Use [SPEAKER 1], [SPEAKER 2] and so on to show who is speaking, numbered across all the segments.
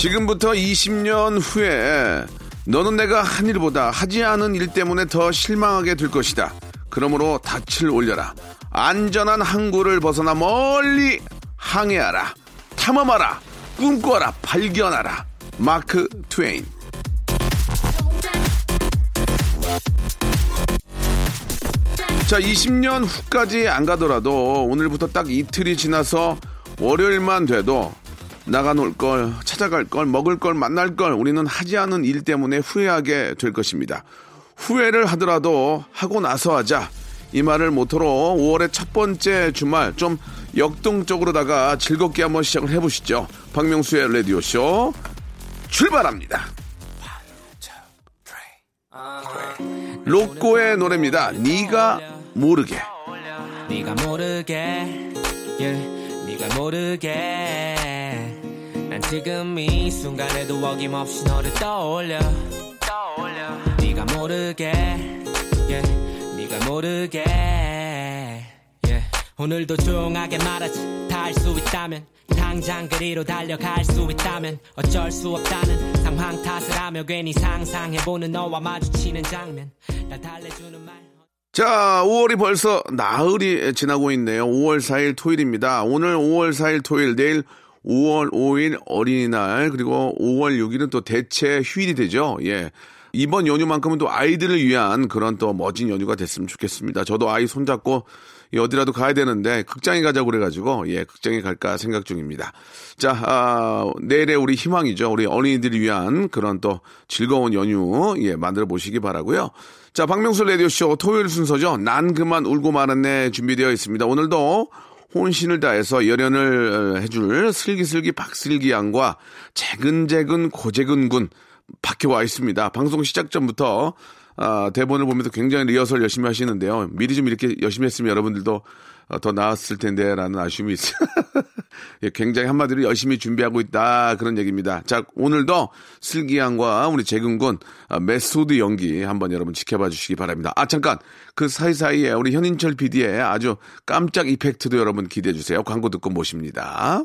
[SPEAKER 1] 지금부터 20년 후에 너는 내가 한 일보다 하지 않은 일 때문에 더 실망하게 될 것이다. 그러므로 닻을 올려라. 안전한 항구를 벗어나 멀리 항해하라. 탐험하라. 꿈꿔라. 발견하라. 마크 트웨인. 자 20년 후까지 안 가더라도 오늘부터 딱 이틀이 지나서 월요일만 돼도 나가 놀 걸, 찾아갈 걸, 먹을 걸, 만날 걸 우리는 하지 않은 일 때문에 후회하게 될 것입니다. 후회를 하더라도 하고 나서 하자. 이 말을 모토로 5월의 첫 번째 주말 좀 역동적으로다가 즐겁게 한번 시작을 해보시죠. 박명수의 라디오쇼 출발합니다. 로꼬의 노래입니다. 네가 모르게.
[SPEAKER 2] 네가 모르게 yeah, 네가 모르게 난 지금 이 순간에도 어김없이 너를 떠올려 떠올려 네가 모르게 yeah, 네가 모르게 yeah. 오늘도 조용하게 말하지 다 할 수 있다면 당장 그리로 달려갈 수 있다면 어쩔 수 없다는 상황 탓을 하며 괜히 상상해보는 너와 마주치는 장면 날 달래주는 말
[SPEAKER 1] 자, 5월이 벌써 나흘이 지나고 있네요. 5월 4일 토요일입니다. 오늘 5월 4일 토요일, 내일 5월 5일 어린이날, 그리고 5월 6일은 또 대체 휴일이 되죠. 예. 이번 연휴만큼은 또 아이들을 위한 그런 또 멋진 연휴가 됐으면 좋겠습니다. 저도 아이 손잡고 어디라도 가야 되는데 극장에 가자고 그래가지고 예 극장에 갈까 생각 중입니다. 자 아, 내일의 우리 희망이죠. 우리 어린이들을 위한 그런 또 즐거운 연휴 예 만들어 보시기 바라고요. 자 박명수 라디오 쇼 토요일 순서죠. 난 그만 울고 말았네 준비되어 있습니다. 오늘도 혼신을 다해서 열연을 해줄 슬기슬기 박슬기 양과 재근재근 고재근군 밖에 와 있습니다. 방송 시작 전부터 아, 대본을 보면서 굉장히 리허설 열심히 하시는데요. 미리 좀 이렇게 열심히 했으면 여러분들도 어, 더 나았을 텐데라는 아쉬움이 있어요. 예, 굉장히 한마디로 열심히 준비하고 있다 그런 얘기입니다. 자 오늘도 슬기양과 우리 재근군 아, 메소드 연기 한번 여러분 지켜봐 주시기 바랍니다. 아 잠깐 그 사이사이에 우리 현인철 PD의 아주 깜짝 이펙트도 여러분 기대해 주세요. 광고 듣고 모십니다.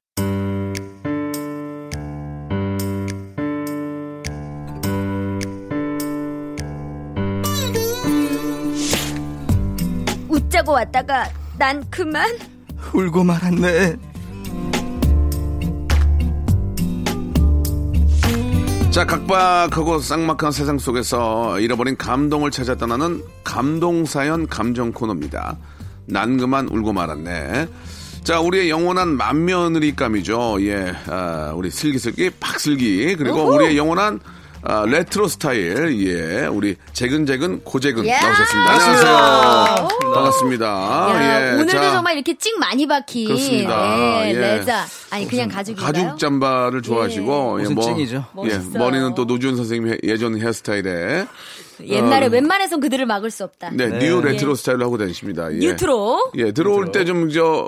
[SPEAKER 3] 웃자고 왔다가 난 그만
[SPEAKER 4] 울고 말았네.
[SPEAKER 1] 자, 각박하고 삭막한 세상 속에서 잃어버린 감동을 찾아 떠나는 감동사연 감정 코너입니다. 난 그만 울고 말았네. 자, 우리의 영원한 맏며느리감이죠. 예, 아, 우리 슬기슬기 박슬기 그리고 우리의 영원한 아, 레트로 스타일 예, 우리 재근재근 고재근
[SPEAKER 3] 야!
[SPEAKER 1] 나오셨습니다. 안녕하세요. 반갑습니다.
[SPEAKER 3] 야,
[SPEAKER 1] 예,
[SPEAKER 3] 오늘도
[SPEAKER 1] 자,
[SPEAKER 3] 정말 이렇게 찡 많이 박힌
[SPEAKER 1] 그렇습니다.
[SPEAKER 3] 네,
[SPEAKER 1] 예.
[SPEAKER 3] 레자 아니 그냥 가죽인가요?
[SPEAKER 1] 가죽 잠바를 좋아하시고
[SPEAKER 4] 옷은
[SPEAKER 1] 뭐,
[SPEAKER 4] 찡이죠.
[SPEAKER 1] 예,
[SPEAKER 3] 멋있어요.
[SPEAKER 1] 머리는 또 노주현 선생님 예전 헤어스타일에
[SPEAKER 3] 옛날에
[SPEAKER 1] 어,
[SPEAKER 3] 웬만해선 그들을 막을 수 없다.
[SPEAKER 1] 네, 뉴 레트로 스타일로 하고 다니십니다. 예.
[SPEAKER 3] 뉴트로
[SPEAKER 1] 예, 들어올 때 좀 저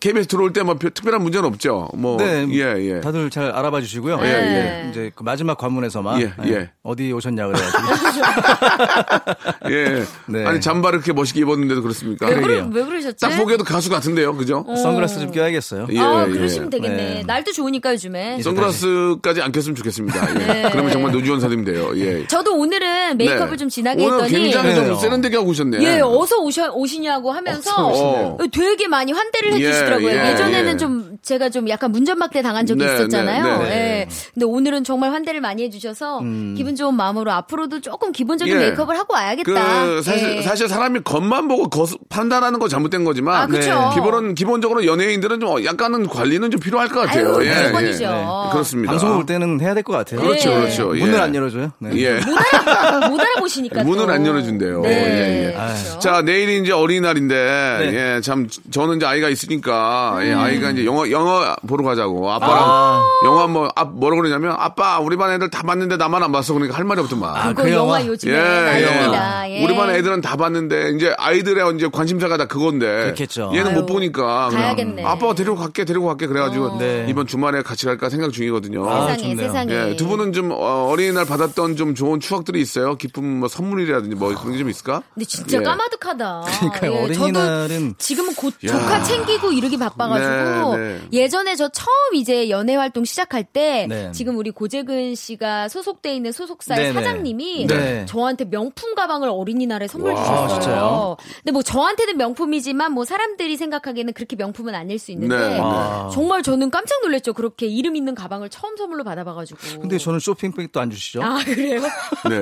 [SPEAKER 1] KBS 들어올 때 뭐 특별한 문제는 없죠. 뭐
[SPEAKER 4] 네,
[SPEAKER 1] 예, 예.
[SPEAKER 4] 다들 잘 알아봐 주시고요.
[SPEAKER 1] 예, 예.
[SPEAKER 4] 이제 그 마지막 관문에서만
[SPEAKER 1] 예, 예.
[SPEAKER 4] 어디 오셨냐 그래가지고
[SPEAKER 1] 예.
[SPEAKER 4] 네.
[SPEAKER 1] 아니 잠바를 그렇게 멋있게 입었는데도 그렇습니까?
[SPEAKER 3] 왜.
[SPEAKER 4] 그러,
[SPEAKER 3] 왜 그러셨지?
[SPEAKER 1] 딱 보기에도 가수 같은데요, 그죠?
[SPEAKER 4] 선글라스 좀 껴야겠어요.
[SPEAKER 1] 예,
[SPEAKER 3] 아
[SPEAKER 1] 예.
[SPEAKER 3] 그러시면 되겠네.
[SPEAKER 4] 네.
[SPEAKER 3] 날도 좋으니까 요즘에.
[SPEAKER 1] 선글라스까지 안 꼈으면 좋겠습니다. 예.
[SPEAKER 3] 네.
[SPEAKER 1] 그러면 정말 노주원 사님 돼요. 예.
[SPEAKER 3] 저도 오늘은 메이크업을
[SPEAKER 1] 네.
[SPEAKER 3] 좀 진하게
[SPEAKER 1] 오늘
[SPEAKER 3] 했더니
[SPEAKER 1] 굉장히 좀
[SPEAKER 4] 네.
[SPEAKER 1] 세련되게 하고 오셨네.
[SPEAKER 3] 예 어서 오셔 오시냐고 하면서
[SPEAKER 1] 어.
[SPEAKER 3] 되게 많이 환대를 해주시더라고요.
[SPEAKER 1] 예,
[SPEAKER 3] 예, 전에는
[SPEAKER 1] 예.
[SPEAKER 3] 좀 제가 좀 약간 문전박대 당한 적이
[SPEAKER 1] 네,
[SPEAKER 3] 있었잖아요.
[SPEAKER 1] 네, 네.
[SPEAKER 3] 예. 근데 오늘은 정말 환대를 많이 해주셔서 기분 좋은 마음으로 앞으로도 조금 기본적인
[SPEAKER 1] 예.
[SPEAKER 3] 메이크업을 하고 와야겠다.
[SPEAKER 1] 그 사실
[SPEAKER 3] 예.
[SPEAKER 1] 사실 사람이 겉만 보고 거, 판단하는 거 잘못된 거지만
[SPEAKER 3] 아.
[SPEAKER 1] 네. 기본은 기본적으로 연예인들은 좀 약간은 관리는 좀 필요할 것 같아요.
[SPEAKER 3] 아유,
[SPEAKER 1] 예,
[SPEAKER 3] 기본이죠.
[SPEAKER 1] 예.
[SPEAKER 3] 네.
[SPEAKER 1] 그렇습니다.
[SPEAKER 4] 방송 올 때는 해야 될 것 같아요.
[SPEAKER 1] 그렇죠,
[SPEAKER 3] 네.
[SPEAKER 1] 그렇죠. 예.
[SPEAKER 4] 문을 안 열어줘요. 네.
[SPEAKER 1] 예.
[SPEAKER 3] 못, 알아, 못 알아보시니까.
[SPEAKER 1] 문을
[SPEAKER 3] 또.
[SPEAKER 1] 안 열어준대요.
[SPEAKER 3] 네.
[SPEAKER 1] 예, 예.
[SPEAKER 3] 그렇죠.
[SPEAKER 1] 자, 내일이 이제 어린이날인데,
[SPEAKER 4] 네.
[SPEAKER 1] 예, 참, 저는 이제 아이가 있으 니까, 예,
[SPEAKER 3] 음.
[SPEAKER 1] 아이가 이제 영화, 영화 보러 가자고. 아빠랑,
[SPEAKER 4] 아.
[SPEAKER 1] 영화 뭐, 아, 뭐라 그러냐면, 아빠, 우리 반 애들 다 봤는데 나만 안 봤어. 그러니까 할 말이 없더만.
[SPEAKER 4] 아,
[SPEAKER 3] 그거
[SPEAKER 4] 그
[SPEAKER 3] 영화
[SPEAKER 4] 영화?
[SPEAKER 3] 요즘에
[SPEAKER 1] 예,
[SPEAKER 3] 난립니다.
[SPEAKER 1] 예.
[SPEAKER 3] 예.
[SPEAKER 1] 우리 반 애들은 다 봤는데, 이제 아이들의 이제 관심사가 다 그건데.
[SPEAKER 4] 그렇겠죠.
[SPEAKER 1] 얘는
[SPEAKER 3] 아유,
[SPEAKER 1] 못 보니까. 그냥
[SPEAKER 3] 가야겠네.
[SPEAKER 1] 아빠가 데리고 갈게, 데리고 갈게. 그래가지고,
[SPEAKER 4] 네.
[SPEAKER 1] 이번 주말에 같이 갈까 생각 중이거든요.
[SPEAKER 4] 아,
[SPEAKER 3] 세상에,
[SPEAKER 4] 좋네요.
[SPEAKER 3] 세상에.
[SPEAKER 1] 예, 두 분은 좀 어, 어린이날 받았던 좀 좋은 추억들이 있어요? 기쁨 뭐 선물이라든지 뭐 그런 게 좀 있을까?
[SPEAKER 3] 근데 진짜
[SPEAKER 1] 예.
[SPEAKER 3] 까마득하다.
[SPEAKER 4] 그러니까요.
[SPEAKER 3] 예,
[SPEAKER 4] 어린이날은
[SPEAKER 3] 지금은 곧
[SPEAKER 1] 야.
[SPEAKER 3] 조카 챙 기고 이러기 바빠가지고
[SPEAKER 1] 네, 네.
[SPEAKER 3] 예전에 저 처음 이제 연애 활동 시작할 때
[SPEAKER 4] 네.
[SPEAKER 3] 지금 우리 고재근 씨가 소속돼 있는 소속사의
[SPEAKER 4] 네, 네.
[SPEAKER 3] 사장님이
[SPEAKER 4] 네.
[SPEAKER 3] 저한테 명품 가방을 어린이날에 선물
[SPEAKER 4] 와,
[SPEAKER 3] 주셨어요.
[SPEAKER 4] 진짜요?
[SPEAKER 3] 근데 뭐 저한테는 명품이지만 뭐 사람들이 생각하기에는 그렇게 명품은 아닐 수 있는데.
[SPEAKER 4] 아.
[SPEAKER 3] 정말 저는 깜짝 놀랐죠. 그렇게 이름 있는 가방을 처음 선물로 받아봐가지고.
[SPEAKER 4] 근데 저는 쇼핑백도 안 주시죠?
[SPEAKER 3] 아 그래요?
[SPEAKER 1] 네.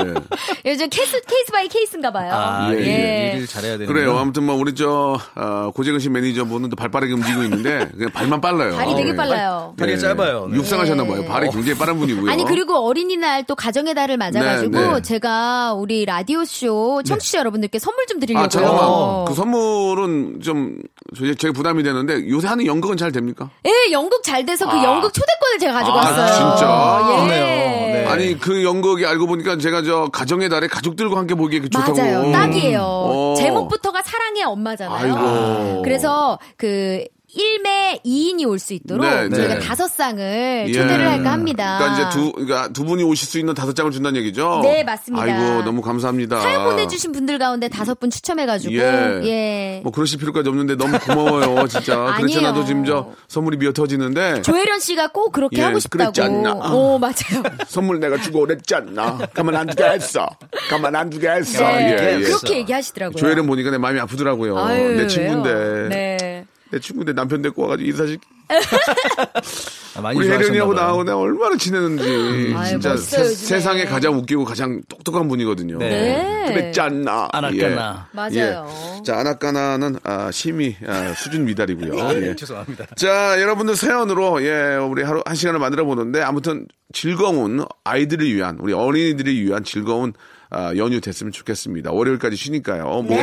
[SPEAKER 3] 요즘 case case by case인가 봐요.
[SPEAKER 4] 아,
[SPEAKER 1] 예,
[SPEAKER 4] 일-
[SPEAKER 3] 예.
[SPEAKER 4] 일을 잘해야 되는
[SPEAKER 1] 그래요. 아무튼 뭐 우리 저 어, 고재근 씨 매니저분은 또 발빠르게 움직이고 있는데 그냥 발만 빨라요.
[SPEAKER 3] 발이 되게
[SPEAKER 1] 예.
[SPEAKER 3] 빨라요.
[SPEAKER 4] 다리가 짧아요. 네.
[SPEAKER 1] 육상하셨나 봐요. 발이 굉장히 빠른 분이고요.
[SPEAKER 3] 아니 그리고 어린이날 또 가정의 달을 맞아가지고
[SPEAKER 1] 네, 네.
[SPEAKER 3] 제가 우리 라디오 쇼 청취자 여러분들께 선물 좀 드리려고요.
[SPEAKER 1] 아 잠깐만. 그 선물은 좀 저- 제가 부담이 되는데 요새 하는 연극은 잘 됩니까?
[SPEAKER 3] 예, 연극 잘 돼서 그
[SPEAKER 1] 아.
[SPEAKER 3] 연극 초대권을 제가 가지고
[SPEAKER 1] 아,
[SPEAKER 3] 왔어요.
[SPEAKER 1] 진짜?
[SPEAKER 3] 예.
[SPEAKER 4] 네.
[SPEAKER 1] 아니 그 연극이 알고 보니까 제가 저 가정의 달에 가족들과 함께 보기에 그 좋다고.
[SPEAKER 3] 맞아요. 딱이에요.
[SPEAKER 1] 어.
[SPEAKER 3] 제목부터가 사랑의 엄마잖아요.
[SPEAKER 1] 아이고.
[SPEAKER 3] 그래서 그 1매 2인이 올 수 있도록
[SPEAKER 1] 네,
[SPEAKER 3] 저희가
[SPEAKER 1] 네.
[SPEAKER 3] 다섯 쌍을
[SPEAKER 1] 예.
[SPEAKER 3] 초대를 할까 합니다.
[SPEAKER 1] 그러니까 이제 두 그러니까 두 분이 오실 수 있는 다섯 장을 준다는 얘기죠?
[SPEAKER 3] 네, 맞습니다.
[SPEAKER 1] 아이고 너무 감사합니다.
[SPEAKER 3] 사연 보내주신 분들 가운데 다섯 분 추첨해가지고
[SPEAKER 1] 예.
[SPEAKER 3] 예.
[SPEAKER 1] 뭐 그러실 필요까지 없는데 너무 고마워요, 진짜. 그렇지. 않아도 지금 저 선물이 미어 터지는데
[SPEAKER 3] 조혜련 씨가 꼭 그렇게
[SPEAKER 1] 예,
[SPEAKER 3] 하고 싶다고.
[SPEAKER 1] 그랬지 않나?
[SPEAKER 3] 오 맞아요.
[SPEAKER 1] 선물 내가 주고 그랬지 않나? 가만 안 두게 했어. 가만 안 두게 했어.
[SPEAKER 3] 네,
[SPEAKER 1] 예, 예.
[SPEAKER 3] 그렇게 얘기하시더라고요.
[SPEAKER 1] 조혜련 보니까 내 마음이 아프더라고요.
[SPEAKER 3] 아유,
[SPEAKER 1] 내 친구인데.
[SPEAKER 3] 네.
[SPEAKER 1] 내 친구인데 남편 데리고 와가지고 인사식.
[SPEAKER 4] 아, 많이
[SPEAKER 1] 우리 혜련이하고. 나하고 내가 얼마나 친했는지.
[SPEAKER 3] 아유,
[SPEAKER 1] 진짜
[SPEAKER 3] 멋있어요,
[SPEAKER 1] 세. 세상에 가장 웃기고 가장 똑똑한 분이거든요.
[SPEAKER 4] 네.
[SPEAKER 3] 네.
[SPEAKER 1] 그랬지 않나?
[SPEAKER 4] 아나까나.
[SPEAKER 3] 맞아요.
[SPEAKER 1] 예. 자, 아나까나는 아, 심의 아, 수준 미달이고요. 예.
[SPEAKER 4] 네, 죄송합니다.
[SPEAKER 1] 자, 여러분들 사연으로 예, 우리 하루 한 시간을 만들어 보는데 아무튼 즐거운 아이들을 위한 우리 어린이들을 위한 즐거운 아, 연휴 됐으면 좋겠습니다. 월요일까지 쉬니까요. 뭐,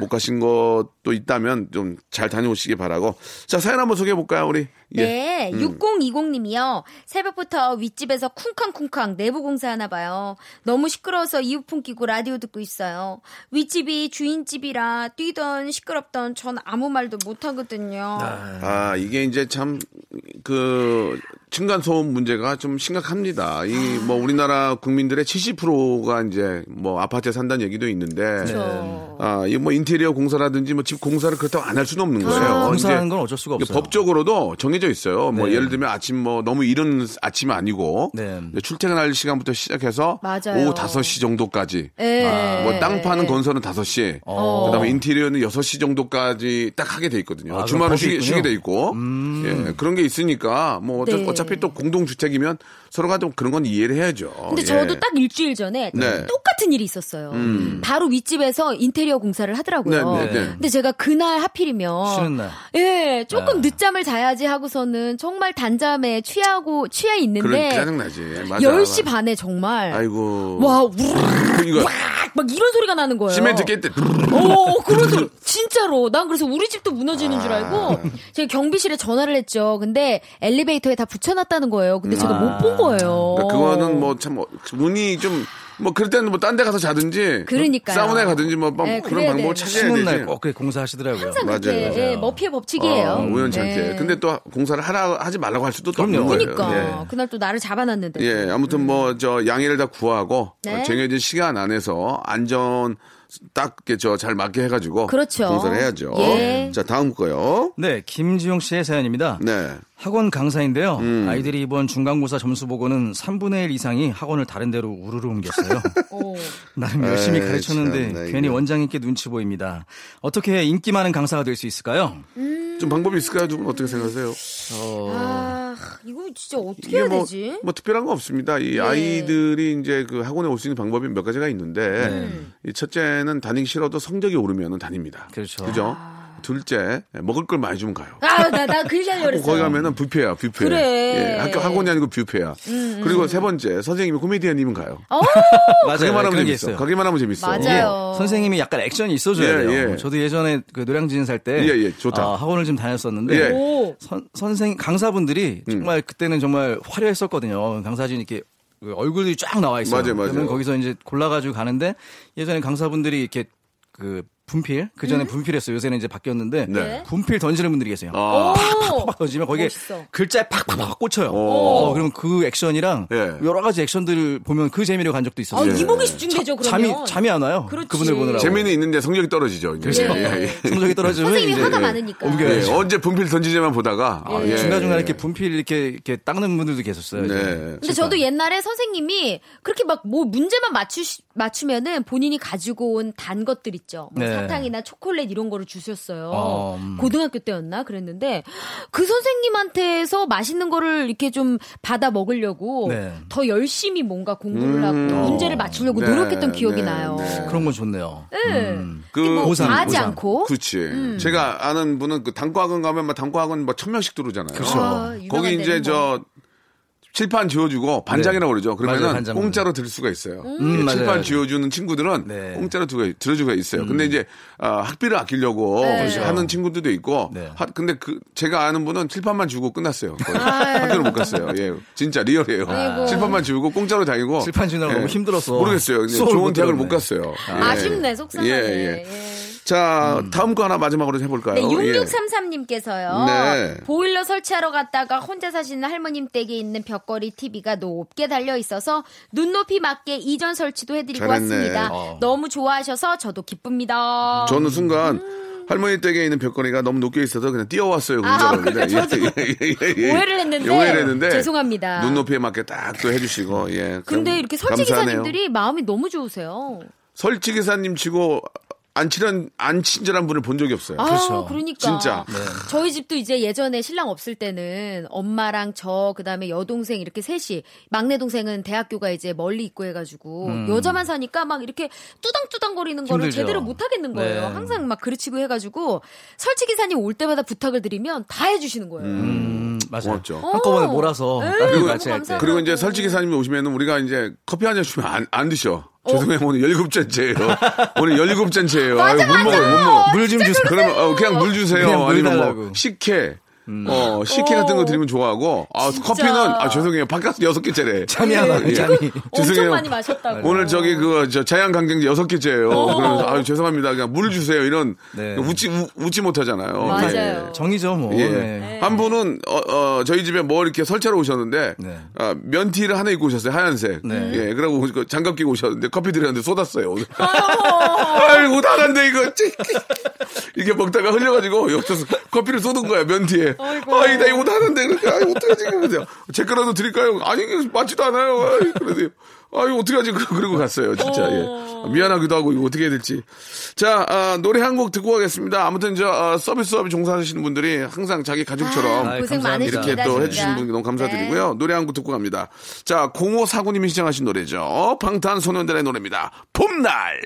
[SPEAKER 1] 못 가신 것도 있다면 좀 잘 다녀오시기 바라고. 자, 사연 한번 소개해 볼까요, 우리? 예.
[SPEAKER 3] 네, 6020님이요. 새벽부터 윗집에서 쿵쾅쿵쾅 내부 공사하나 봐요. 너무 시끄러워서 이어폰 끼고 라디오 듣고 있어요. 윗집이 주인집이라 뛰던 시끄럽던 전 아무 말도 못 하거든요.
[SPEAKER 1] 아, 이게 이제 참, 그, 층간 소음 문제가 좀 심각합니다. 이, 뭐, 우리나라 국민들의 70%가 이제, 뭐, 아파트에 산다는 얘기도 있는데,
[SPEAKER 3] 그렇죠.
[SPEAKER 1] 아, 이 뭐, 인테리어 공사라든지 뭐, 집 공사를 그렇다고 안 할 수는 없는 거예요.
[SPEAKER 4] 공사하는 건 어쩔 수가 없어요.
[SPEAKER 1] 법적으로도 정해 져 있어요. 뭐,
[SPEAKER 4] 네.
[SPEAKER 1] 예를 들면 아침 뭐, 너무 이른 아침이 아니고,
[SPEAKER 4] 네.
[SPEAKER 1] 출퇴근할 시간부터 시작해서,
[SPEAKER 3] 맞아요.
[SPEAKER 1] 오후 5시 정도까지,
[SPEAKER 3] 예.
[SPEAKER 1] 뭐, 땅 파는 건설은 5시,
[SPEAKER 4] 어.
[SPEAKER 1] 그 다음에 인테리어는 6시 정도까지 딱 하게 돼 있거든요.
[SPEAKER 4] 아,
[SPEAKER 1] 주말은 쉬게. 쉬게 돼 있고, 예, 그런 게 있으니까, 뭐, 어차,
[SPEAKER 3] 네.
[SPEAKER 1] 어차피 또 공동주택이면 서로가 좀 그런 건 이해를 해야죠.
[SPEAKER 3] 근데
[SPEAKER 1] 예.
[SPEAKER 3] 저도 딱 일주일 전에
[SPEAKER 1] 네.
[SPEAKER 3] 똑같은 일이 있었어요. 바로 윗집에서 인테리어 공사를 하더라고요.
[SPEAKER 1] 네, 네, 네.
[SPEAKER 3] 근데 제가 그날 하필이면
[SPEAKER 4] 쉬는 날.
[SPEAKER 3] 예, 조금
[SPEAKER 4] 아.
[SPEAKER 3] 늦잠을 자야지 하고서는 정말 단잠에 취하고 취해
[SPEAKER 1] 그런
[SPEAKER 3] 있는데
[SPEAKER 1] 짜증나지. 맞아.
[SPEAKER 3] 10시 반에 정말
[SPEAKER 1] 아이고.
[SPEAKER 3] 와, 우르르
[SPEAKER 1] 이거
[SPEAKER 3] 막 이런 소리가 나는 거예요.
[SPEAKER 1] 시멘트 깼대.
[SPEAKER 3] 오, 그래서 진짜로 난 그래서 우리 집도 무너지는 줄 알고 제가 경비실에 전화를 했죠. 근데 엘리베이터에 다 붙여놨다는 거예요. 근데 제가 못 본 거예요.
[SPEAKER 1] 그러니까 그거는 뭐 참 운이 좀 뭐 그럴 때는 뭐 딴 데 가서 자든지
[SPEAKER 3] 그러니까요.
[SPEAKER 1] 사우나에 가든지 뭐, 뭐
[SPEAKER 3] 네,
[SPEAKER 1] 그런
[SPEAKER 3] 그래야
[SPEAKER 1] 방법을
[SPEAKER 3] 되는데.
[SPEAKER 1] 찾아야 되지.
[SPEAKER 4] 날꼭 그렇게 공사하시더라고요.
[SPEAKER 3] 항상
[SPEAKER 1] 맞아요,
[SPEAKER 3] 그렇게
[SPEAKER 1] 맞아요.
[SPEAKER 3] 예, 머피의 법칙이에요.
[SPEAKER 1] 어, 우연치 않게.
[SPEAKER 3] 네.
[SPEAKER 1] 근데 또 공사를 하라 하지 말라고 할 수도 또. 없는 거예요.
[SPEAKER 3] 그러니까
[SPEAKER 1] 예.
[SPEAKER 3] 그날 또 나를 잡아놨는데.
[SPEAKER 1] 예, 아무튼 뭐저 양해를 다 구하고
[SPEAKER 3] 네.
[SPEAKER 1] 어, 정해진 시간 안에서 안전 딱저잘 맞게 해가지고
[SPEAKER 3] 그렇죠.
[SPEAKER 1] 봉사를 해야죠.
[SPEAKER 3] 예.
[SPEAKER 1] 자 다음 거요.
[SPEAKER 4] 네, 김지용 씨의 사연입니다.
[SPEAKER 1] 네.
[SPEAKER 4] 학원 강사인데요.
[SPEAKER 1] 음.
[SPEAKER 4] 아이들이 이번 중간고사 점수 보고는 3분의 1 이상이 학원을 다른 데로 우르르 옮겼어요.
[SPEAKER 3] 오.
[SPEAKER 4] 나름 열심히
[SPEAKER 1] 에이,
[SPEAKER 4] 가르쳤는데
[SPEAKER 1] 참나,
[SPEAKER 4] 괜히
[SPEAKER 1] 이거.
[SPEAKER 4] 원장님께 눈치 보입니다. 어떻게 인기 많은 강사가 될 수 있을까요?
[SPEAKER 1] 좀 방법이 있을까요? 두분 어떻게 생각하세요?
[SPEAKER 3] 아, 이거 진짜 어떻게 해야
[SPEAKER 1] 뭐,
[SPEAKER 3] 되지?
[SPEAKER 1] 뭐 특별한 거 없습니다. 이
[SPEAKER 3] 네.
[SPEAKER 1] 아이들이 이제 그 학원에 올 수 있는 방법이 몇 가지가 있는데
[SPEAKER 3] 네.
[SPEAKER 1] 이 첫째는 다니기 싫어도 성적이 오르면은 다닙니다.
[SPEAKER 4] 그렇죠.
[SPEAKER 1] 그죠?
[SPEAKER 3] 아.
[SPEAKER 1] 둘째 먹을 걸 많이 주면 가요.
[SPEAKER 3] 아, 나, 나그 얘기 하려고 그랬어.
[SPEAKER 1] 거기 가면은 뷔페야, 뷔페.
[SPEAKER 3] 그래. 음,
[SPEAKER 1] 예, 학교 학원이 아니고 뷔페야. 그리고 세 번째, 선생님이 코미디언이면 가요.
[SPEAKER 3] 어,
[SPEAKER 4] 맞아요.
[SPEAKER 1] 가기만 하면 재밌어.
[SPEAKER 4] 있어요.
[SPEAKER 1] 가기만 하면 재밌어.
[SPEAKER 3] 맞아요.
[SPEAKER 4] 이게 선생님이 약간 액션이 있어줘야
[SPEAKER 1] 예,
[SPEAKER 4] 돼요.
[SPEAKER 1] 예.
[SPEAKER 4] 저도 예전에 그 노량진 살때
[SPEAKER 1] 예, 예, 좋다.
[SPEAKER 4] 아, 학원을 좀 다녔었는데
[SPEAKER 1] 예.
[SPEAKER 3] 오.
[SPEAKER 4] 선, 선생 강사분들이
[SPEAKER 1] 음.
[SPEAKER 4] 정말 그때는 정말 화려했었거든요. 강사진 이렇게 그 얼굴들이 쫙 나와 있어요.
[SPEAKER 1] 맞아요, 맞아요.
[SPEAKER 4] 그러면 거기서 이제 골라가지고 가는데 예전에 강사분들이 이렇게 그 분필 그 전에 분필했어요. 요새는 이제 바뀌었는데
[SPEAKER 1] 네.
[SPEAKER 4] 분필 던지는 분들이 계세요.
[SPEAKER 1] 아.
[SPEAKER 4] 팍팍 던지면 거기에
[SPEAKER 3] 멋있어.
[SPEAKER 4] 글자에 팍팍팍 꽂혀요.
[SPEAKER 1] 오.
[SPEAKER 4] 어, 그러면 그 액션이랑
[SPEAKER 1] 예.
[SPEAKER 4] 여러 가지 액션들을 보면 그 재미를 간 적도
[SPEAKER 3] 아,
[SPEAKER 4] 있었어요.
[SPEAKER 3] 이목이 집중되죠, 그러면.
[SPEAKER 4] 잠이 잠이 안 와요.
[SPEAKER 3] 그렇지.
[SPEAKER 4] 그분들 보느라고.
[SPEAKER 1] 재미는 있는데 성적이 떨어지죠. 이제.
[SPEAKER 3] 그렇죠.
[SPEAKER 1] 예, 예.
[SPEAKER 4] 성적이 떨어지면
[SPEAKER 3] 선생님이
[SPEAKER 4] 이제
[SPEAKER 3] 화가
[SPEAKER 4] 예,
[SPEAKER 3] 많으니까.
[SPEAKER 1] 예,
[SPEAKER 4] 옮겨야죠.
[SPEAKER 1] 언제 분필 던지지만 보다가 아, 예.
[SPEAKER 4] 중간 중간
[SPEAKER 1] 예.
[SPEAKER 4] 이렇게 분필 이렇게 이렇게 닦는 분들도 계셨어요. 이제.
[SPEAKER 1] 네.
[SPEAKER 3] 근데 저도 옛날에 선생님이 그렇게 막 뭐 문제만 맞추 맞추면은 본인이 가지고 온 단 것들 있죠. 뭐
[SPEAKER 4] 네.
[SPEAKER 3] 사탕이나 초콜릿 이런 거를 주셨어요.
[SPEAKER 4] 어, 음.
[SPEAKER 3] 고등학교 때였나 그랬는데 그 선생님한테서 맛있는 거를 이렇게 좀 받아 먹으려고
[SPEAKER 4] 네.
[SPEAKER 3] 더 열심히 뭔가 공부를 하고 문제를 맞추려고
[SPEAKER 1] 네,
[SPEAKER 3] 노력했던 기억이
[SPEAKER 1] 네,
[SPEAKER 3] 나요.
[SPEAKER 1] 네.
[SPEAKER 4] 그런 건 좋네요.
[SPEAKER 3] 네.
[SPEAKER 4] 음.
[SPEAKER 1] 그
[SPEAKER 3] 뭐
[SPEAKER 4] 보상, 보상.
[SPEAKER 3] 않고
[SPEAKER 1] 그렇지. 제가 아는 분은 그 단과학원 가면 막 단과학원 뭐천 명씩 들어오잖아요.
[SPEAKER 4] 그렇죠.
[SPEAKER 3] 아,
[SPEAKER 1] 거기 이제
[SPEAKER 3] 데는 뭐.
[SPEAKER 1] 저 칠판 지워주고 반장이라고 그러죠. 그러면은
[SPEAKER 4] 맞아요.
[SPEAKER 1] 공짜로 들 수가 있어요.
[SPEAKER 4] 음,
[SPEAKER 1] 예, 칠판
[SPEAKER 4] 맞아요.
[SPEAKER 1] 지워주는 친구들은
[SPEAKER 4] 네.
[SPEAKER 1] 공짜로 들- 들어주가 있어요. 근데 이제 아, 학비를 아끼려고
[SPEAKER 3] 네.
[SPEAKER 1] 하는 친구들도 있고.
[SPEAKER 4] 네.
[SPEAKER 1] 하- 근데 그 제가 아는 분은 칠판만 주고 끝났어요. 거의.
[SPEAKER 3] 아유.
[SPEAKER 1] 학교를 못 갔어요. 예, 진짜 리얼이에요.
[SPEAKER 3] 아이고.
[SPEAKER 1] 칠판만 지우고 공짜로 다니고.
[SPEAKER 4] 칠판 지느라고 너무 힘들었어.
[SPEAKER 1] 모르겠어요. 좋은
[SPEAKER 4] 못
[SPEAKER 1] 대학을. 못 갔어요. 예.
[SPEAKER 3] 아쉽네 속상하네.
[SPEAKER 1] 예, 예.
[SPEAKER 3] 예.
[SPEAKER 1] 자, 다음 거 하나 마지막으로 해볼까요?
[SPEAKER 3] 네,
[SPEAKER 1] 예.
[SPEAKER 3] 6633님께서요.
[SPEAKER 1] 네.
[SPEAKER 3] 보일러 설치하러 갔다가 혼자 사시는 할머님 댁에 있는 벽걸이 TV가 높게 달려 있어서 눈높이 맞게 이전 설치도 해드리고
[SPEAKER 1] 잘했네.
[SPEAKER 3] 왔습니다.
[SPEAKER 4] 어.
[SPEAKER 3] 너무 좋아하셔서 저도 기쁩니다.
[SPEAKER 1] 저는 순간 할머니 댁에 있는 벽걸이가 너무 높게 있어서 그냥 뛰어왔어요. 그
[SPEAKER 3] 아,
[SPEAKER 1] 줄 알았는데.
[SPEAKER 3] 그래, 저도
[SPEAKER 1] 예, 예, 예, 예.
[SPEAKER 3] 오해를 했는데
[SPEAKER 1] 오해를 했는데
[SPEAKER 3] 죄송합니다.
[SPEAKER 1] 눈높이에 맞게 딱 또 해주시고 예.
[SPEAKER 3] 근데
[SPEAKER 1] 감-
[SPEAKER 3] 이렇게 설치
[SPEAKER 1] 감사하네요.
[SPEAKER 3] 기사님들이 마음이 너무 좋으세요.
[SPEAKER 1] 설치 기사님 치고 안 친한 안 친절한 분을 본 적이 없어요.
[SPEAKER 3] 아,
[SPEAKER 4] 그렇죠.
[SPEAKER 3] 그러니까.
[SPEAKER 1] 진짜.
[SPEAKER 3] 저희 집도 이제 예전에 신랑 없을 때는 엄마랑 저 그다음에 여동생 이렇게 셋이 막내 동생은 대학교가 이제 멀리 있고 해가지고 여자만 사니까 막 이렇게 뚜당뚜당거리는 거를
[SPEAKER 4] 힘들죠.
[SPEAKER 3] 제대로 못 하겠는 거예요.
[SPEAKER 4] 네.
[SPEAKER 3] 항상 막 그르치고 해가지고 설치 기사님 올 때마다 부탁을 드리면 다 해주시는 거예요.
[SPEAKER 4] 음, 맞아요.
[SPEAKER 1] 고맙죠.
[SPEAKER 4] 한꺼번에 몰아서
[SPEAKER 3] 네,
[SPEAKER 4] 때.
[SPEAKER 3] 감사합니다.
[SPEAKER 1] 그리고 이제 설치 기사님이 오시면은 우리가 이제 커피 한 잔 주면 안, 안 드셔. 죄송해요. 오늘 열곱 잔째예요. 오늘 열곱 잔째예요. 아유, 못 먹어요. 못 먹어.
[SPEAKER 4] 물좀 주세요.
[SPEAKER 1] 그러면 어, 그냥 물 주세요.
[SPEAKER 4] 그냥 물
[SPEAKER 1] 아니면 뭐
[SPEAKER 4] 달라고.
[SPEAKER 1] 식혜. 어, 식혜 같은 거 드리면 좋아하고. 아, 커피는 아, 죄송해요. 바깥 여섯 개째래.
[SPEAKER 4] 안 와요,
[SPEAKER 1] 예.
[SPEAKER 3] 엄청
[SPEAKER 1] 죄송해요.
[SPEAKER 3] 많이 마셨다고.
[SPEAKER 1] 오늘 저기 그 저 자양 강경제 여섯 개째예요. 그러면서 아유 죄송합니다. 그냥 물 주세요. 이런
[SPEAKER 4] 네.
[SPEAKER 1] 웃지 우- 웃지 못하잖아요.
[SPEAKER 3] 맞아요.
[SPEAKER 1] 예.
[SPEAKER 4] 정이죠, 뭐.
[SPEAKER 1] 예.
[SPEAKER 4] 네.
[SPEAKER 1] 한 분은 어, 어, 저희 집에 뭐 이렇게 설치하러 오셨는데
[SPEAKER 4] 네.
[SPEAKER 1] 아, 면티를 하나 입고 오셨어요 하얀색.
[SPEAKER 4] 네.
[SPEAKER 1] 예, 그러고 그 장갑 끼고 오셨는데 커피 드렸는데 쏟았어요. 오늘. 아이고 나간데 이거 이게 먹다가 흘려가지고 여기서 커피를 쏟은 거야 면티에. 아이 나 이거 나는데 그러니까 아이 어떡하지 그러세요. 제 거라도 드릴까요? 아니 맞지도 않아요. 아이, 그러세요. 아유 어떡하지 그러고 갔어요 진짜 예. 미안하기도 하고 이거 어떻게 해야 될지 자 아, 노래 한 곡 듣고 가겠습니다 아무튼 저 아, 서비스업에 종사하시는 분들이 항상 자기 가족처럼
[SPEAKER 4] 아이,
[SPEAKER 3] 고생. 많으십니다.
[SPEAKER 1] 이렇게 또. 해주시는 분께 너무 감사드리고요. 노래 한 곡 듣고 갑니다. 자, 0549님이 신청하신 노래죠. 방탄소년단의 노래입니다. 봄날!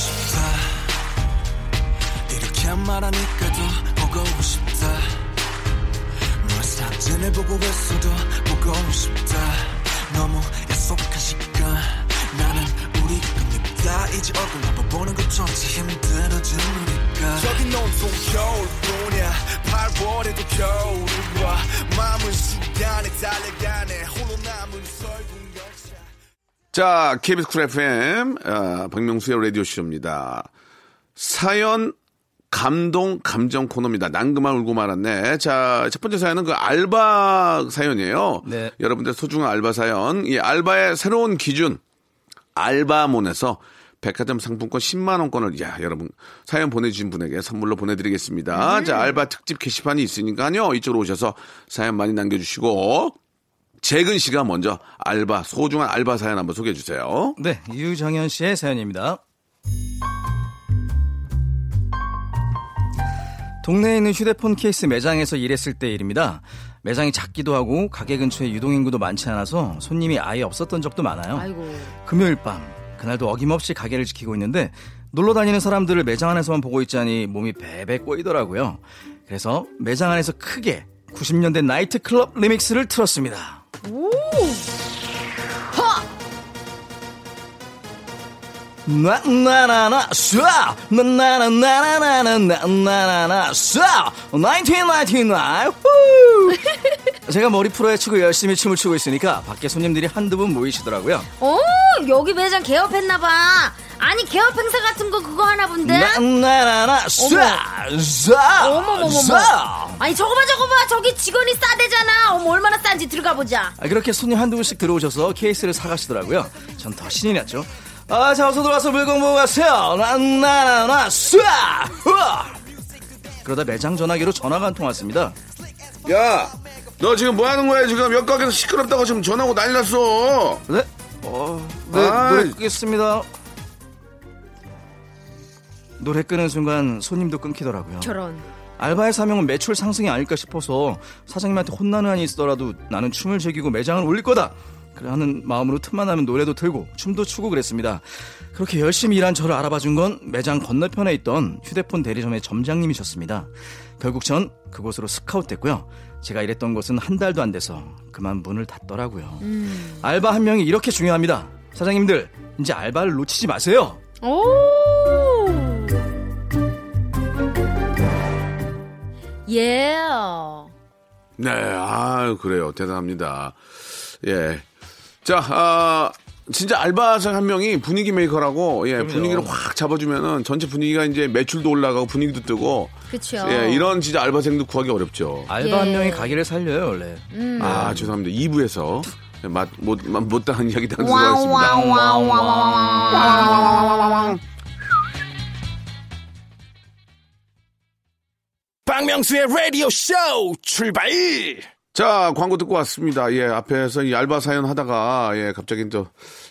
[SPEAKER 5] 싶다. 이렇게 말하니까도 보고 싶다. 널 사진을 보고 있어도 보고 싶다. 너무 약속한 시간 나는 우리 겁니다. 이제 얼굴 한번 보는 것조차 힘들어진 우리가
[SPEAKER 6] 여긴 온통 겨울뿐이야. 8월에도 겨울이 와. 마음은 시간에 달려가네. 홀로 남은 설국
[SPEAKER 1] 자, KBS 쿨 FM, 어, 박명수의 라디오쇼입니다. 사연, 감동, 감정 코너입니다. 난그만 울고 말았네. 자, 첫 번째 사연은 그 알바 사연이에요.
[SPEAKER 4] 네.
[SPEAKER 1] 여러분들 소중한 알바 사연. 이 알바의 새로운 기준, 알바몬에서 백화점 상품권 10만원권을, 야, 여러분, 사연 보내주신 분에게 선물로 보내드리겠습니다. 자, 알바 특집 게시판이 있으니까요. 이쪽으로 오셔서 사연 많이 남겨주시고, 재근 씨가 먼저 알바, 소중한 알바 사연 한번 소개해 주세요.
[SPEAKER 4] 네, 유정현 씨의 사연입니다. 동네에 있는 휴대폰 케이스 매장에서 일했을 때 일입니다. 매장이 작기도 하고 가게 근처에 유동인구도 많지 않아서 손님이 아예 없었던 적도 많아요.
[SPEAKER 3] 아이고.
[SPEAKER 4] 금요일 밤 그날도 어김없이 가게를 지키고 있는데 놀러 다니는 사람들을 매장 안에서만 보고 있자니 몸이 베베 꼬이더라고요. 그래서 매장 안에서 크게 90년대 나이트클럽 리믹스를 틀었습니다. 나나나나 쏴 나나나나나나나나나 쏴 1999 후 제가 머리 풀어 헤치고 열심히 춤을 추고 있으니까 밖에 손님들이 한두 분 모이시더라고요
[SPEAKER 3] 어, 여기 매장 개업했나봐. 아니, 개업 행사 같은 거 그거 하나 본데?
[SPEAKER 4] 나나나나 쏴
[SPEAKER 3] 어머머머머.
[SPEAKER 4] 쏴
[SPEAKER 3] 아니, 저거 봐, 저거 봐. 저기 직원이 싸대잖아. 어머, 얼마나 싼지 들어가 보자.
[SPEAKER 4] 아, 그렇게 손님 한두 분씩 들어오셔서 케이스를 사가시더라고요. 전 더 신이 났죠. 아, 자, 어서 들어와서 물건 보고 가세요. 나나나나 쏴! 후아! 그러다 매장 전화기로 전화가 한 통 왔습니다.
[SPEAKER 1] 야, 너 지금 뭐 하는 거야? 지금 몇 가게에서 시끄럽다고 지금 전화하고 난리 났어.
[SPEAKER 4] 네? 어, 네,
[SPEAKER 1] 아이.
[SPEAKER 4] 노래 끄겠습니다. 노래 끄는 순간 손님도 끊기더라고요.
[SPEAKER 3] 저런.
[SPEAKER 4] 알바의 사명은 매출 상승이 아닐까 싶어서 사장님한테 혼나는 한이 있더라도 나는 춤을 즐기고 매장을 올릴 거다. 그러는 마음으로 틈만 나면 노래도 틀고 춤도 추고 그랬습니다. 그렇게 열심히 일한 저를 알아봐 준 건 매장 건너편에 있던 휴대폰 대리점의 점장님이셨습니다. 결국 전 그곳으로 스카웃 됐고요. 제가 일했던 곳은 한 달도 안 돼서 그만 문을 닫더라고요. 알바 한 명이 이렇게 중요합니다. 사장님들 이제 알바를 놓치지 마세요.
[SPEAKER 3] 오! 예.
[SPEAKER 1] 네, 아 그래요. 대단합니다. 예. 자, 아, 진짜 알바생 한 명이 분위기 메이커라고, 예,
[SPEAKER 4] 그럼요.
[SPEAKER 1] 분위기를 확 잡아주면은 전체 분위기가 이제 매출도 올라가고 분위기도 뜨고,
[SPEAKER 3] 그쵸.
[SPEAKER 1] 예, 이런 진짜 알바생도 구하기 어렵죠.
[SPEAKER 4] 알바 한
[SPEAKER 3] 예.
[SPEAKER 4] 명이 가게를 살려요 원래.
[SPEAKER 1] 아, 죄송합니다. 2부에서 맛, 못, 맛, 못다한 이야기 다
[SPEAKER 3] wow,
[SPEAKER 1] 들어가겠습니다.
[SPEAKER 3] wow, wow, wow, wow, wow.
[SPEAKER 7] 박명수의 라디오 쇼 출발
[SPEAKER 1] 자, 광고 듣고 왔습니다. 예, 앞에서 이 알바 사연 하다가, 예, 갑자기 또,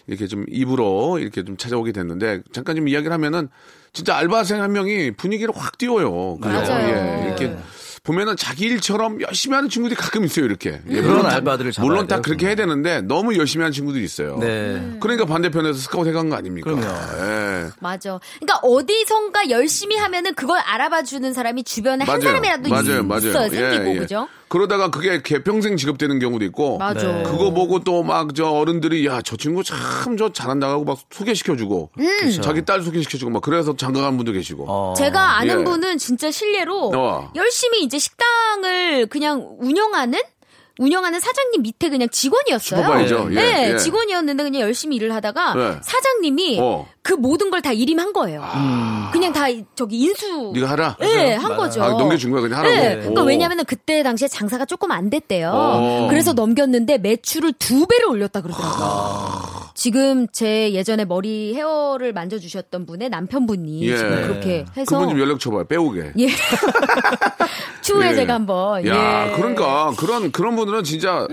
[SPEAKER 1] 이렇게 좀 2부로 이렇게 좀 찾아오게 됐는데, 잠깐 좀 이야기를 하면은, 진짜 알바생 한 명이 분위기를 확 띄워요. 그죠?
[SPEAKER 3] 맞아요.
[SPEAKER 1] 예, 이렇게 보면은 자기 일처럼 열심히 하는 친구들이 가끔 있어요, 이렇게. 예,
[SPEAKER 4] 그런
[SPEAKER 1] 물론 다-
[SPEAKER 4] 알바들을 잡아야
[SPEAKER 1] 물론 딱
[SPEAKER 4] 돼요,
[SPEAKER 1] 그렇게 해야 되는데, 너무 열심히 하는 친구들이 있어요.
[SPEAKER 4] 네.
[SPEAKER 1] 그러니까 반대편에서 스카우트 해간 거 아닙니까?
[SPEAKER 4] 그럼요.
[SPEAKER 1] 예.
[SPEAKER 3] 맞아. 그러니까 어디선가 열심히 하면은 그걸 알아봐 주는 사람이 주변에 한 사람이라도
[SPEAKER 1] 맞아요,
[SPEAKER 3] 있,
[SPEAKER 1] 맞아요.
[SPEAKER 3] 어요 생기고
[SPEAKER 1] 예, 예.
[SPEAKER 3] 그죠?
[SPEAKER 1] 그러다가 그게 개- 평생 직업되는 경우도 있고.
[SPEAKER 3] 맞아.
[SPEAKER 4] 네.
[SPEAKER 1] 그거 보고 또 막 저 어른들이 야 저 친구 참 저 잘한다 하고 막 소개시켜주고
[SPEAKER 3] 음.
[SPEAKER 1] 자기 딸 소개시켜주고 막 그래서 장가 간 분도 계시고
[SPEAKER 4] 어.
[SPEAKER 3] 제가 아는
[SPEAKER 1] 예.
[SPEAKER 3] 분은 진짜 실례로
[SPEAKER 1] 어.
[SPEAKER 3] 열심히 이제 식당을 그냥 운영하는 운영하는 사장님 밑에 그냥 직원이었어요.
[SPEAKER 1] 슈퍼바이저. 예,
[SPEAKER 3] 네,
[SPEAKER 1] 예.
[SPEAKER 3] 직원이었는데 그냥 열심히 일을 하다가
[SPEAKER 1] 네.
[SPEAKER 3] 사장님이
[SPEAKER 1] 어.
[SPEAKER 3] 그 모든 걸 다 일임한 거예요. 그냥 다 저기 인수.
[SPEAKER 1] 네가 하라.
[SPEAKER 3] 네, 한 거죠.
[SPEAKER 1] 아, 넘겨준 거야 그냥 하라고.
[SPEAKER 3] 네, 그러니까
[SPEAKER 1] 오.
[SPEAKER 3] 왜냐면은 그때 당시에 장사가 조금 안 됐대요.
[SPEAKER 1] 어.
[SPEAKER 3] 그래서 넘겼는데 매출을 두 배를 올렸다 그러더라고요.
[SPEAKER 1] 아.
[SPEAKER 3] 지금 제 예전에 머리 헤어를 만져주셨던 분의 남편분이
[SPEAKER 1] 예.
[SPEAKER 3] 지금 그렇게 해서
[SPEAKER 1] 그분 좀 연락 줘봐요. 빼오게.
[SPEAKER 3] 예. 추후에
[SPEAKER 1] 예.
[SPEAKER 3] 제가 한번
[SPEAKER 1] 야,
[SPEAKER 3] 예.
[SPEAKER 1] 그러니까 그런 그런 분들은 진짜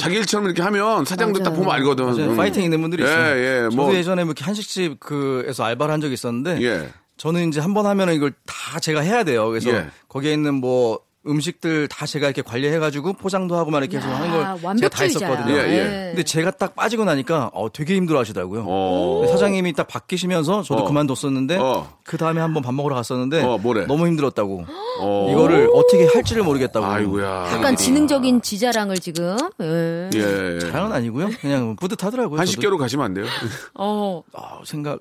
[SPEAKER 1] 자기 일처럼 이렇게 하면 사장들 딱
[SPEAKER 3] 맞아요.
[SPEAKER 1] 보면 알거든.
[SPEAKER 4] 맞아요.
[SPEAKER 1] 음.
[SPEAKER 4] 파이팅 있는 분들이 있어요.
[SPEAKER 1] 예, 예,
[SPEAKER 4] 저도
[SPEAKER 1] 뭐
[SPEAKER 4] 예전에 뭐 이렇게 한식집 그에서 알바를 한 적이 있었는데
[SPEAKER 1] 예.
[SPEAKER 4] 저는 이제 한 번 하면은 이걸 다 제가 해야 돼요. 그래서
[SPEAKER 1] 예.
[SPEAKER 4] 거기에 있는 뭐 음식들 다 제가 이렇게 관리해가지고 포장도 하고 막 이렇게 해서 하는 걸 제가 다
[SPEAKER 3] 완벽주의자야.
[SPEAKER 4] 했었거든요.
[SPEAKER 1] 예, 예.
[SPEAKER 4] 근데 제가 딱 빠지고 나니까 어, 되게 힘들어하시더라고요.
[SPEAKER 1] 어.
[SPEAKER 4] 사장님이 딱 바뀌시면서 저도
[SPEAKER 1] 어.
[SPEAKER 4] 그만뒀었는데
[SPEAKER 1] 어.
[SPEAKER 4] 그 다음에 한번 밥 먹으러 갔었는데
[SPEAKER 1] 어?
[SPEAKER 4] 너무 힘들었다고
[SPEAKER 1] 어.
[SPEAKER 4] 이거를 어떻게 할지를 모르겠다고.
[SPEAKER 1] 아이고야.
[SPEAKER 3] 약간 지능적인 지자랑을 지금 예.
[SPEAKER 1] 예.
[SPEAKER 4] 자랑은 아니고요. 그냥 뿌듯하더라고요.
[SPEAKER 1] 한식계로 가시면 안 돼요.
[SPEAKER 3] 어.
[SPEAKER 4] 아, 생각.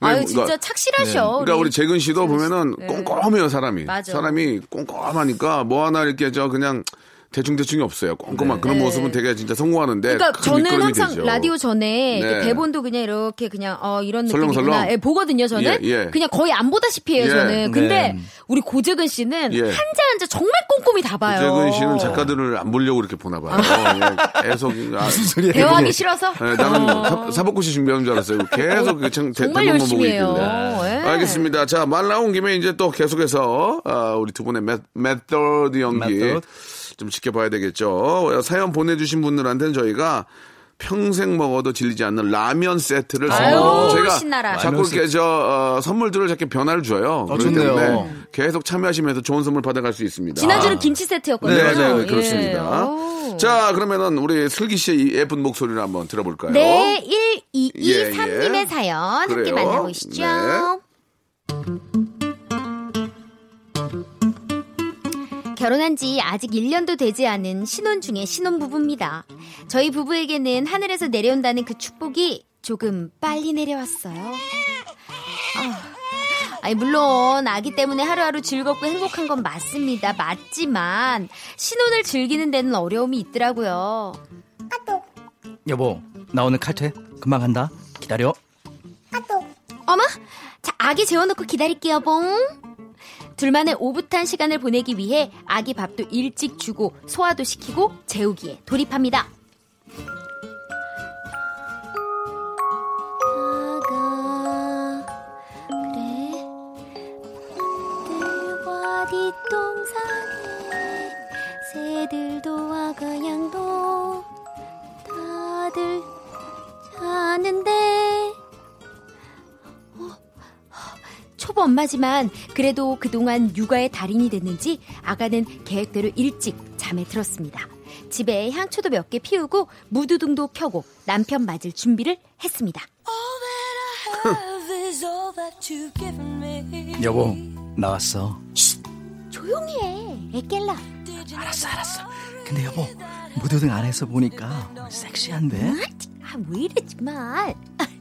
[SPEAKER 3] 아유
[SPEAKER 1] 네,
[SPEAKER 3] 진짜
[SPEAKER 1] 그러니까-
[SPEAKER 3] 착실하셔.
[SPEAKER 1] 그러니까 우리 재근 씨도 보면은
[SPEAKER 3] 네.
[SPEAKER 1] 꼼꼼해요 사람이.
[SPEAKER 3] 맞아.
[SPEAKER 1] 사람이 꼼꼼하니까 뭐 하나 이렇게 저 그냥 대충 대충이 없어요. 꼼꼼한
[SPEAKER 4] 네.
[SPEAKER 1] 그런
[SPEAKER 3] 네.
[SPEAKER 1] 모습은 되게 진짜 성공하는데
[SPEAKER 3] 그러니까
[SPEAKER 1] 큰
[SPEAKER 3] 저는 항상
[SPEAKER 1] 되죠.
[SPEAKER 3] 라디오 전에
[SPEAKER 1] 네.
[SPEAKER 3] 대본도 그냥 이렇게 그냥 어 이런
[SPEAKER 1] 설렁설렁?
[SPEAKER 3] 느낌이구나 예, 보거든요 저는
[SPEAKER 1] 예, 예.
[SPEAKER 3] 그냥 거의 안 보다시피 해요
[SPEAKER 1] 예.
[SPEAKER 3] 저는 근데
[SPEAKER 4] 네.
[SPEAKER 3] 우리 고재근 씨는
[SPEAKER 1] 예.
[SPEAKER 3] 한자 한자 정말 꼼꼼히 다 봐요
[SPEAKER 1] 재근 씨는 작가들을 안 보려고 이렇게 보나 봐요. 예, 계속 아,
[SPEAKER 3] 대화하기 싫어서
[SPEAKER 1] 예, 나는 사, 법고시 준비하는 줄 알았어요. 계속 그 청- 대-
[SPEAKER 3] 정말 열심히
[SPEAKER 1] 보고
[SPEAKER 3] 해요.
[SPEAKER 1] 있길래.
[SPEAKER 3] 예.
[SPEAKER 1] 알겠습니다. 자, 말 나온 김에 이제 또 계속해서 아, 우리 두 분의 메, 메소드 연기
[SPEAKER 4] 메서드.
[SPEAKER 1] 좀 지켜봐야 되겠죠. 사연 보내주신 분들한테는 저희가 평생 먹어도 질리지 않는 라면 세트를 선물로 저희가
[SPEAKER 3] 신나라.
[SPEAKER 1] 자꾸 이렇게 저 어, 선물들을 자꾸 변화를 줘요.
[SPEAKER 4] 어,
[SPEAKER 1] 그렇기
[SPEAKER 4] 좋네요.
[SPEAKER 1] 때문에 계속 참여하시면서 좋은 선물 받아갈 수 있습니다.
[SPEAKER 3] 지난주는 김치 세트였거든요
[SPEAKER 1] 네, 맞아요.
[SPEAKER 3] 예.
[SPEAKER 1] 그렇습니다.
[SPEAKER 3] 오.
[SPEAKER 1] 자, 그러면은 우리 슬기 씨의 이 예쁜 목소리를 한번 들어볼까요?
[SPEAKER 3] 네,
[SPEAKER 1] 예,
[SPEAKER 3] 1223님의
[SPEAKER 1] 예.
[SPEAKER 3] 사연 함께
[SPEAKER 1] 그래요.
[SPEAKER 3] 만나보시죠.
[SPEAKER 1] 네.
[SPEAKER 3] 결혼한 지 아직 1년도 되지 않은 신혼 중의 신혼 부부입니다. 저희 부부에게는 하늘에서 내려온다는 그 축복이 조금 빨리 내려왔어요. 아, 아니, 물론 아기 때문에 하루하루 즐겁고 행복한 건 맞습니다. 맞지만 신혼을 즐기는 데는 어려움이 있더라고요.
[SPEAKER 4] 여보, 나 오늘 칼퇴. 금방 간다. 기다려.
[SPEAKER 3] 어머, 자, 아기 재워놓고 기다릴게요, 봉. 둘만의 오붓한 시간을 보내기 위해 아기 밥도 일찍 주고 소화도 시키고 재우기에 돌입합니다. 엄마지만 그래도 그동안 육아의 달인이 됐는지 아가는 계획대로 일찍 잠에 들었습니다. 집에 향초도 몇 개 피우고 무드등도 켜고 남편 맞을 준비를 했습니다.
[SPEAKER 4] 여보, 나왔어.
[SPEAKER 3] 조용히 해. 애 깰라.
[SPEAKER 4] 알았어, 알았어. 근데 여보, 무드등 안에서 보니까 섹시한데?
[SPEAKER 3] 아, 왜 이래 정말.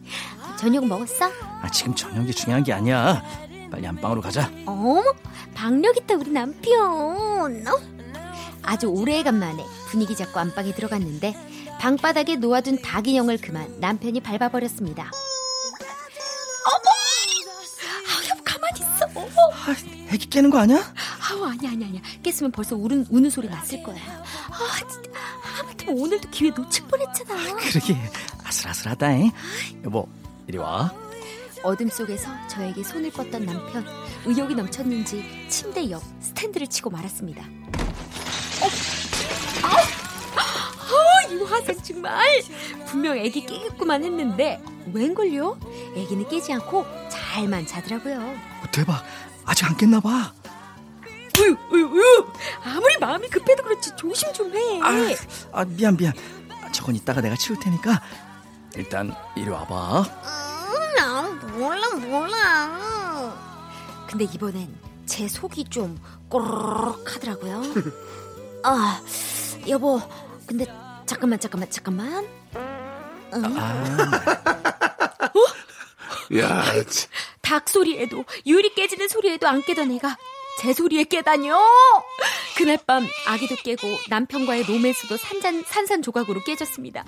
[SPEAKER 3] 저녁 먹었어?
[SPEAKER 4] 아, 지금 저녁이 중요한 게 아니야. 빨리 안방으로 가자.
[SPEAKER 3] 어머, 박력 있다 우리 남편. 어? 아주 오래간만에 분위기 잡고 안방에 들어갔는데 방바닥에 놓아둔 닭 인형을 그만 남편이 밟아버렸습니다. 어머! 아우, 여보 가만히 있어.
[SPEAKER 4] 아, 애기 깨는 거 아니야?
[SPEAKER 3] 아우, 아니야, 아니야, 아니야. 깼으면 벌써 우는, 우는 소리 났을 거야. 아, 진짜. 하마터면 오늘도 기회 놓칠 뻔했잖아.
[SPEAKER 4] 그러게 아슬아슬하다잉. 여보, 이리 와.
[SPEAKER 3] 어둠 속에서 저에게 손을 뻗던 남편 의욕이 넘쳤는지 침대 옆 스탠드를 치고 말았습니다. 어? 아우, 아우, 이 화상 정말 분명 애기 깨겠구만 했는데 웬걸요? 애기는 깨지 않고 잘만 자더라고요.
[SPEAKER 4] 어, 대박. 아직 안 깼나 봐.
[SPEAKER 3] 으유. 아무리 마음이 급해도 그렇지 조심 좀 해.
[SPEAKER 4] 아, 아 미안 미안. 아, 저건 이따가 내가 치울 테니까 일단 이리 와봐.
[SPEAKER 3] 음, 나 몰라 몰라. 근데 이번엔 제 속이 좀 꼬르륵 하더라고요. 아 여보 근데 잠깐만 잠깐만 잠깐만.
[SPEAKER 1] 야, 참.
[SPEAKER 3] 닭 소리에도 유리 깨지는 소리에도 안 깨던 애가 제 소리에 깨다뇨. 그날 밤 아기도 깨고 남편과의 로맨스도 산산 산산조각으로 깨졌습니다.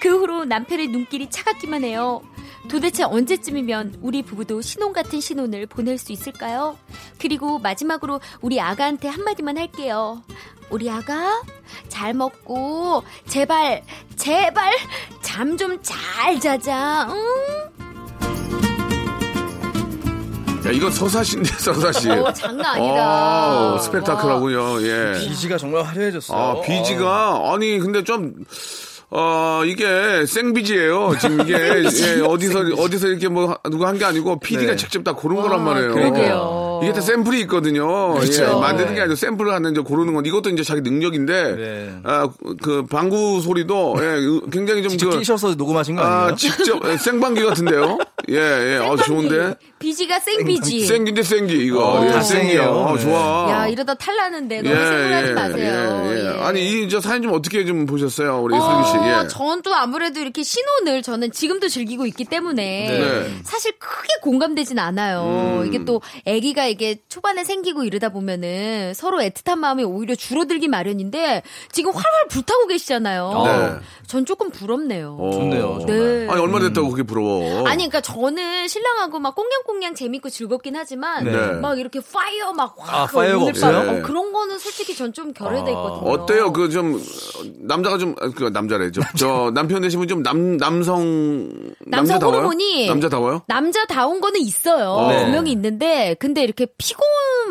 [SPEAKER 3] 그 후로 남편의 눈길이 차갑기만 해요. 도대체 언제쯤이면 우리 부부도 신혼 같은 신혼을 보낼 수 있을까요? 그리고 마지막으로 우리 아가한테 한마디만 할게요. 우리 아가 잘 먹고 제발 제발 잠 좀 잘 자자. 응?
[SPEAKER 1] 야, 이건 서사시인데, 서사시.
[SPEAKER 3] 어, 장난 아니다.
[SPEAKER 1] 어, 스펙타클하군요, 예.
[SPEAKER 4] 비지가 정말 화려해졌어.
[SPEAKER 1] 아, 비지가, 아니, 근데 좀, 어, 이게 생비지예요 지금 이게, 예, 어디서, 어디서 이렇게 뭐, 누가 한 게 아니고, PD가
[SPEAKER 4] 네.
[SPEAKER 1] 직접 다 고른 거란 말이에요.
[SPEAKER 3] 그러게요.
[SPEAKER 1] 이게 다 샘플이 있거든요.
[SPEAKER 4] 그렇죠.
[SPEAKER 1] 예, 만드는 게
[SPEAKER 4] 네.
[SPEAKER 1] 아니고 샘플을 하는 이제 고르는 건 이것도 이제 자기 능력인데,
[SPEAKER 4] 네.
[SPEAKER 1] 아, 그 방구 소리도, 예, 굉장히 좀
[SPEAKER 4] 직접
[SPEAKER 1] 그,
[SPEAKER 4] 끼셔서 녹음하신 거
[SPEAKER 1] 아,
[SPEAKER 4] 아니에요?
[SPEAKER 1] 직접 예, 생방귀 같은데요. 예, 예. 어, 좋은데?
[SPEAKER 3] 비지가 생비지.
[SPEAKER 1] 생기인데 생기, 이거.
[SPEAKER 4] 어,
[SPEAKER 1] 예,
[SPEAKER 4] 다
[SPEAKER 1] 생기요.
[SPEAKER 4] 생이에요.
[SPEAKER 1] 어,
[SPEAKER 4] 네.
[SPEAKER 1] 좋아.
[SPEAKER 3] 야, 이러다 탈나는데 너무 생각하지 마세요.
[SPEAKER 1] 예, 예.
[SPEAKER 3] 예.
[SPEAKER 1] 아니, 이, 저 사연 좀 어떻게 좀 보셨어요? 우리
[SPEAKER 3] 어,
[SPEAKER 1] 슬기 씨. 예.
[SPEAKER 3] 전또 아무래도 이렇게 신혼을 저는 지금도 즐기고 있기 때문에
[SPEAKER 1] 네.
[SPEAKER 3] 사실 크게 공감되진 않아요. 이게 또 아기가 이게 초반에 생기고 이러다 보면은 서로 애틋한 마음이 오히려 줄어들기 마련인데 지금 활활 불타고 계시잖아요.
[SPEAKER 1] 네.
[SPEAKER 3] 전 조금 부럽네요.
[SPEAKER 1] 어.
[SPEAKER 4] 좋네요, 정말.
[SPEAKER 3] 네.
[SPEAKER 1] 아니, 얼마 됐다고 그게 부러워.
[SPEAKER 3] 아니, 그러니까 저는 신랑하고 막 꽁냥꽁냥 재밌고 즐겁긴 하지만
[SPEAKER 1] 네.
[SPEAKER 3] 막 이렇게 fire 막
[SPEAKER 4] 아,
[SPEAKER 3] 확
[SPEAKER 4] fire가 없어요?
[SPEAKER 3] 밤, 어, 그런 거는 솔직히 전 좀 결여돼 있거든요.
[SPEAKER 1] 어때 요? 그 좀 남자가 좀 그 남자래. 저, 저 남편 되시면 좀남 남성
[SPEAKER 3] 남성
[SPEAKER 1] 남자다워요?
[SPEAKER 3] 호르몬이
[SPEAKER 1] 남자다워요?
[SPEAKER 3] 남자다운 거는 있어요.
[SPEAKER 1] 네.
[SPEAKER 3] 분명히 있는데 근데 이렇게 피곤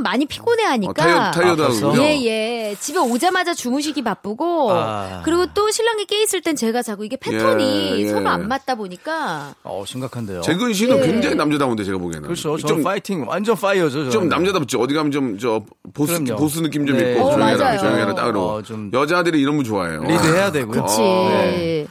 [SPEAKER 3] 많이 피곤해
[SPEAKER 1] 어,
[SPEAKER 3] 하니까
[SPEAKER 1] 타이어 타이어다고.
[SPEAKER 4] 벌써?
[SPEAKER 1] 그죠?
[SPEAKER 3] 예, 예. 집에 오자마자 주무시기 바쁘고,
[SPEAKER 4] 아.
[SPEAKER 3] 그리고 또 신랑이 깨 있을 땐 제가 자고 이게 패턴이
[SPEAKER 1] 예, 예.
[SPEAKER 3] 서로 안 맞다 보니까,
[SPEAKER 4] 어, 심각한데요.
[SPEAKER 1] 재근 씨는
[SPEAKER 3] 예.
[SPEAKER 1] 굉장히 남자다운데 제가 보기에는.
[SPEAKER 4] 그렇죠.
[SPEAKER 1] 좀,
[SPEAKER 4] 파이팅 완전 파이어죠.
[SPEAKER 1] 좀
[SPEAKER 4] 저는.
[SPEAKER 1] 남자답지. 어디 가면 좀 저 보스
[SPEAKER 4] 그럼요.
[SPEAKER 1] 보스 느낌 좀
[SPEAKER 4] 네.
[SPEAKER 1] 있고
[SPEAKER 4] 어,
[SPEAKER 1] 조용해라
[SPEAKER 3] 맞아요.
[SPEAKER 1] 조용해라 딱 그러고
[SPEAKER 4] 어, 좀-
[SPEAKER 1] 여자들이 이런 거 좋아해요.
[SPEAKER 4] 리드해야 되고요.
[SPEAKER 3] 그치.
[SPEAKER 4] 네.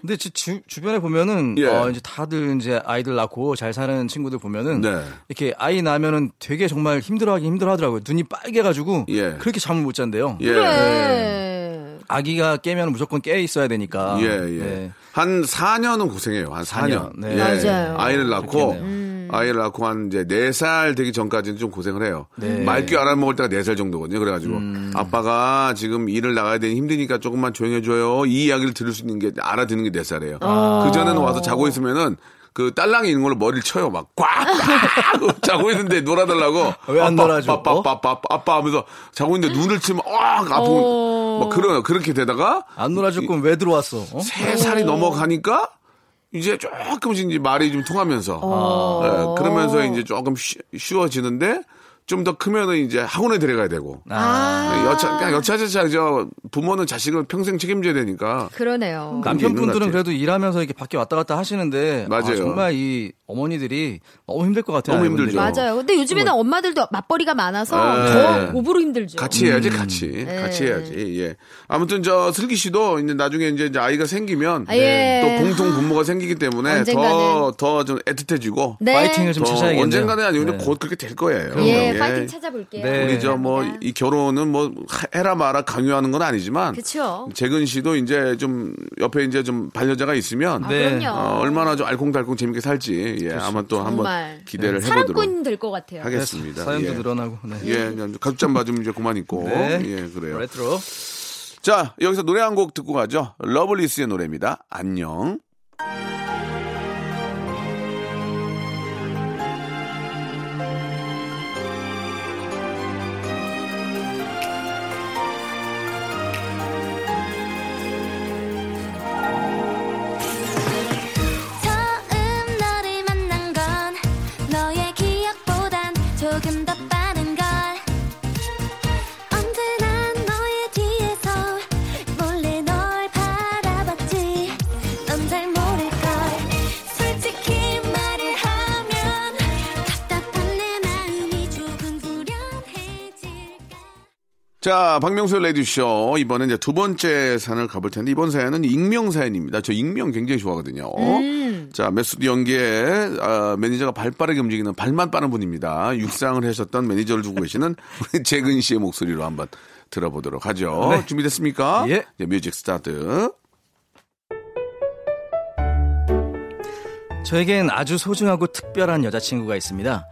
[SPEAKER 4] 근데 지- 주, 주변에 보면은
[SPEAKER 1] 예.
[SPEAKER 4] 어, 이제 다들 이제 아이들 낳고 잘 사는 친구들 보면은
[SPEAKER 1] 네.
[SPEAKER 4] 이렇게 아이 낳으면은 되게 정말 힘들어하긴 힘들어하더라고요. 눈이 빨개가지고
[SPEAKER 1] 예.
[SPEAKER 4] 그렇게 잠을 못 잔대요.
[SPEAKER 1] 예.
[SPEAKER 3] 그래.
[SPEAKER 4] 아기가 깨면 무조건 깨 있어야 되니까.
[SPEAKER 1] 예, 예.
[SPEAKER 4] 네.
[SPEAKER 1] 한 4년은 고생해요. 한 4년.
[SPEAKER 4] 4년, 네.
[SPEAKER 3] 맞아요.
[SPEAKER 1] 아이를 낳고
[SPEAKER 4] 그렇겠네요.
[SPEAKER 1] 아이를 낳고 한 이제 4살 되기 전까지는 좀 고생을 해요.
[SPEAKER 4] 네.
[SPEAKER 1] 말귀 알아먹을 때가 4살 정도거든요. 그래가지고
[SPEAKER 4] 음.
[SPEAKER 1] 아빠가 지금 일을 나가야 되니 힘드니까 조금만 조용해줘요. 이 이야기를 들을 수 있는 게 알아듣는 게 4살이에요.
[SPEAKER 4] 아.
[SPEAKER 1] 그전에는 와서 자고 있으면은 그 딸랑이 있는 걸로 머리를 쳐요. 막 꽉! 꽉! 자고 있는데 놀아달라고.
[SPEAKER 4] 왜안
[SPEAKER 1] 아빠,
[SPEAKER 4] 놀아줘?
[SPEAKER 1] 아빠, 아빠, 아빠, 아빠, 아빠 하면서 자고 있는데 눈을 치면 꽉! 아프고. 막 그런, 그렇게 되다가
[SPEAKER 4] 안 놀아줄 거면 왜 들어왔어? 어?
[SPEAKER 1] 세 살이 넘어가니까 이제 조금씩 이제 말이 좀 통하면서. 예, 그러면서 이제 조금 쉬, 쉬워지는데 좀 더 크면은 이제 학원에 데려가야 되고
[SPEAKER 3] 아.
[SPEAKER 1] 여차 그냥 여차저차 저 부모는 자식을 평생 책임져야 되니까
[SPEAKER 3] 그러네요.
[SPEAKER 4] 남편분들은. 그래도 일하면서 이렇게 밖에 왔다 갔다 하시는데 아,
[SPEAKER 1] 맞아요.
[SPEAKER 4] 정말 이 어머니들이 너무 힘들 것 같아요.
[SPEAKER 1] 너무
[SPEAKER 4] 아이분들이.
[SPEAKER 1] 힘들죠.
[SPEAKER 3] 맞아요. 근데 요즘에는 엄마들도 맞벌이가 많아서
[SPEAKER 1] 네.
[SPEAKER 3] 더 고부로 힘들죠.
[SPEAKER 1] 같이 해야지 같이 같이 해야지 예 아무튼 저 슬기 씨도 이제 나중에 이제 이제 아이가 생기면
[SPEAKER 3] 아, 예.
[SPEAKER 1] 또 공통 분모가 생기기 때문에
[SPEAKER 3] 언젠가는.
[SPEAKER 1] 더더 좀 애틋해지고
[SPEAKER 3] 네.
[SPEAKER 4] 파이팅을
[SPEAKER 1] 좀더
[SPEAKER 4] 찾아야겠네요.
[SPEAKER 1] 언젠가는 아니면
[SPEAKER 4] 네.
[SPEAKER 1] 곧 그렇게 될 거예요.
[SPEAKER 3] 예,
[SPEAKER 1] 예.
[SPEAKER 3] 파이팅 찾아볼게요.
[SPEAKER 4] 네.
[SPEAKER 1] 우리 저 뭐 이 결혼은 뭐 해라 마라 강요하는 건 아니지만
[SPEAKER 3] 그쵸.
[SPEAKER 1] 재근 씨도 이제 좀 옆에 이제 좀 반려자가 있으면
[SPEAKER 3] 아,
[SPEAKER 4] 네.
[SPEAKER 3] 그럼요.
[SPEAKER 1] 어, 얼마나 좀 알콩달콩 재밌게 살지 예 아마 또 한번. 기대를 해보도록
[SPEAKER 3] 사랑꾼 될 것 같아요.
[SPEAKER 1] 하겠습니다.
[SPEAKER 4] 사연도
[SPEAKER 1] 예.
[SPEAKER 4] 늘어나고. 네.
[SPEAKER 1] 예, 그냥 가죽잠 맞으면 이제 그만 있고
[SPEAKER 4] 네.
[SPEAKER 1] 예 그래요.
[SPEAKER 4] 레트로.
[SPEAKER 1] 자 여기서 노래 한 곡 듣고 가죠. 러블리스의 노래입니다. 안녕. 자, 박명수 라디오쇼. 이번엔 이제 두 번째 사연을 가볼 텐데, 이번 사연은 익명 사연입니다. 저 익명 굉장히 좋아하거든요. 자, 메소드 연기에, 아, 매니저가 발 빠르게 움직이는 발만 빠른 분입니다. 육상을 하셨던 매니저를 두고 계시는 우리 재근 씨의 목소리로 한번 들어보도록 하죠.
[SPEAKER 4] 네.
[SPEAKER 1] 준비됐습니까?
[SPEAKER 4] 예.
[SPEAKER 1] 이제 music start.
[SPEAKER 4] 저에겐 아주 소중하고 특별한 여자친구가 있습니다.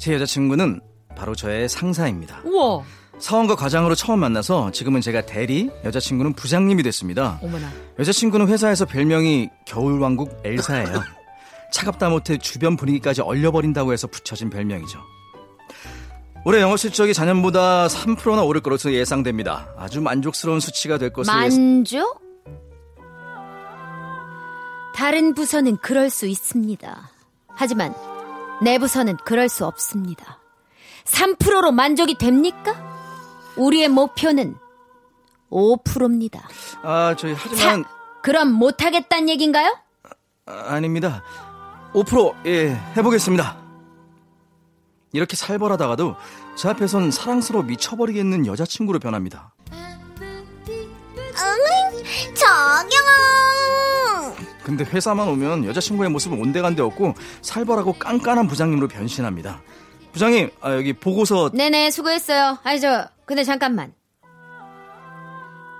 [SPEAKER 4] 제 여자친구는 바로 저의 상사입니다.
[SPEAKER 3] 우와.
[SPEAKER 4] 사원과 과장으로 처음 만나서 지금은 제가 대리, 여자친구는 부장님이 됐습니다.
[SPEAKER 3] 어머나.
[SPEAKER 4] 여자친구는 회사에서 별명이 겨울왕국 엘사예요. 차갑다 못해 주변 분위기까지 얼려버린다고 해서 붙여진 별명이죠. 올해 영어 실적이 작년보다 3%나 오를 것으로 예상됩니다. 아주 만족스러운 수치가 될 것으로 예상...
[SPEAKER 3] 만족? 다른 부서는 그럴 수 있습니다. 하지만 내 부서는 그럴 수 없습니다. 3%로 만족이 됩니까? 우리의 목표는 5%입니다.
[SPEAKER 4] 아, 저희 하지만
[SPEAKER 3] 그럼 못 하겠다는 얘긴가요?
[SPEAKER 4] 아, 아닙니다. 5% 예, 해 보겠습니다. 이렇게 살벌하다가도 제 앞에선 사랑스러워 미쳐버리겠는 여자친구로 변합니다.
[SPEAKER 8] 정영
[SPEAKER 4] 근데 회사만 오면 여자친구의 모습은 온데간데 없고 살벌하고 깐깐한 부장님으로 변신합니다. 부장님, 아, 여기 보고서
[SPEAKER 3] 네네, 수고했어요. 아니, 저, 근데 잠깐만.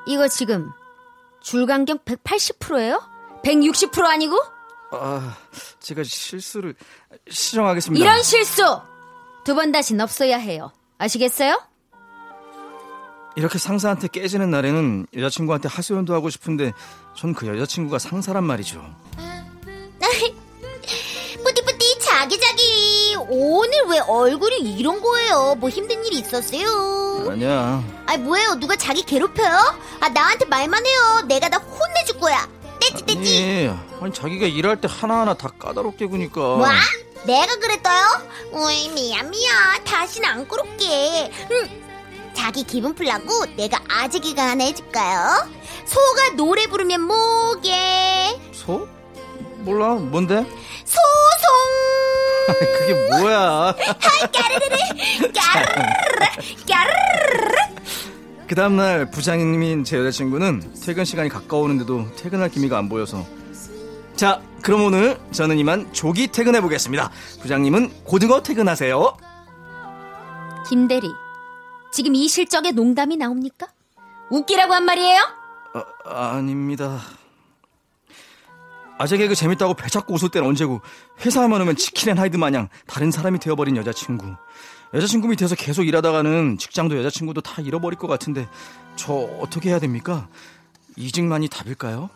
[SPEAKER 3] 이거 지금 줄간격 180%예요? 160% 아니고?
[SPEAKER 4] 아, 제가 실수를 시정하겠습니다.
[SPEAKER 3] 이런 실수! 두 번 다신 없어야 해요. 아시겠어요?
[SPEAKER 4] 이렇게 상사한테 깨지는 날에는 여자친구한테 하소연도 하고 싶은데 전 그 여자친구가 상사란 말이죠.
[SPEAKER 9] 뿌띠뿌띠 자기자기 오늘 왜 얼굴이 이런 거예요? 뭐 힘든 일이 있었어요?
[SPEAKER 4] 아니야.
[SPEAKER 9] 아 뭐예요? 누가 자기 괴롭혀요? 아 나한테 말만 해요. 내가 다 혼내줄 거야. 떼찌 떼찌.
[SPEAKER 4] 아니, 아니 자기가 일할 때 하나하나 다 까다롭게 구니까.
[SPEAKER 9] 뭐? 내가 그랬어요? 어이 미안 미안. 다시는 안 그럴게. 음. 자기 기분 풀라고 내가 아재기가 하나 해줄까요? 소가 노래 부르면 뭐게?
[SPEAKER 4] 소? 몰라. 뭔데?
[SPEAKER 9] 소송.
[SPEAKER 4] 그게 뭐야? 그 다음날 부장님인 제 여자친구는 퇴근 시간이 가까우는데도 퇴근할 기미가 안 보여서 자 그럼 오늘 저는 이만 조기 퇴근해 보겠습니다 부장님은 고등어 퇴근하세요
[SPEAKER 3] 김대리, 지금 이 실적에 농담이 나옵니까? 웃기라고 한 말이에요?
[SPEAKER 4] 아, 아닙니다 아재 개그 재밌다고 배 잡고 웃을 때는 언제고 회사만 오면 지킬 앤 하이드 마냥 다른 사람이 되어버린 여자친구 여자친구 밑에서 계속 일하다가는 직장도 여자친구도 다 잃어버릴 것 같은데 저 어떻게 해야 됩니까? 이직만이 답일까요?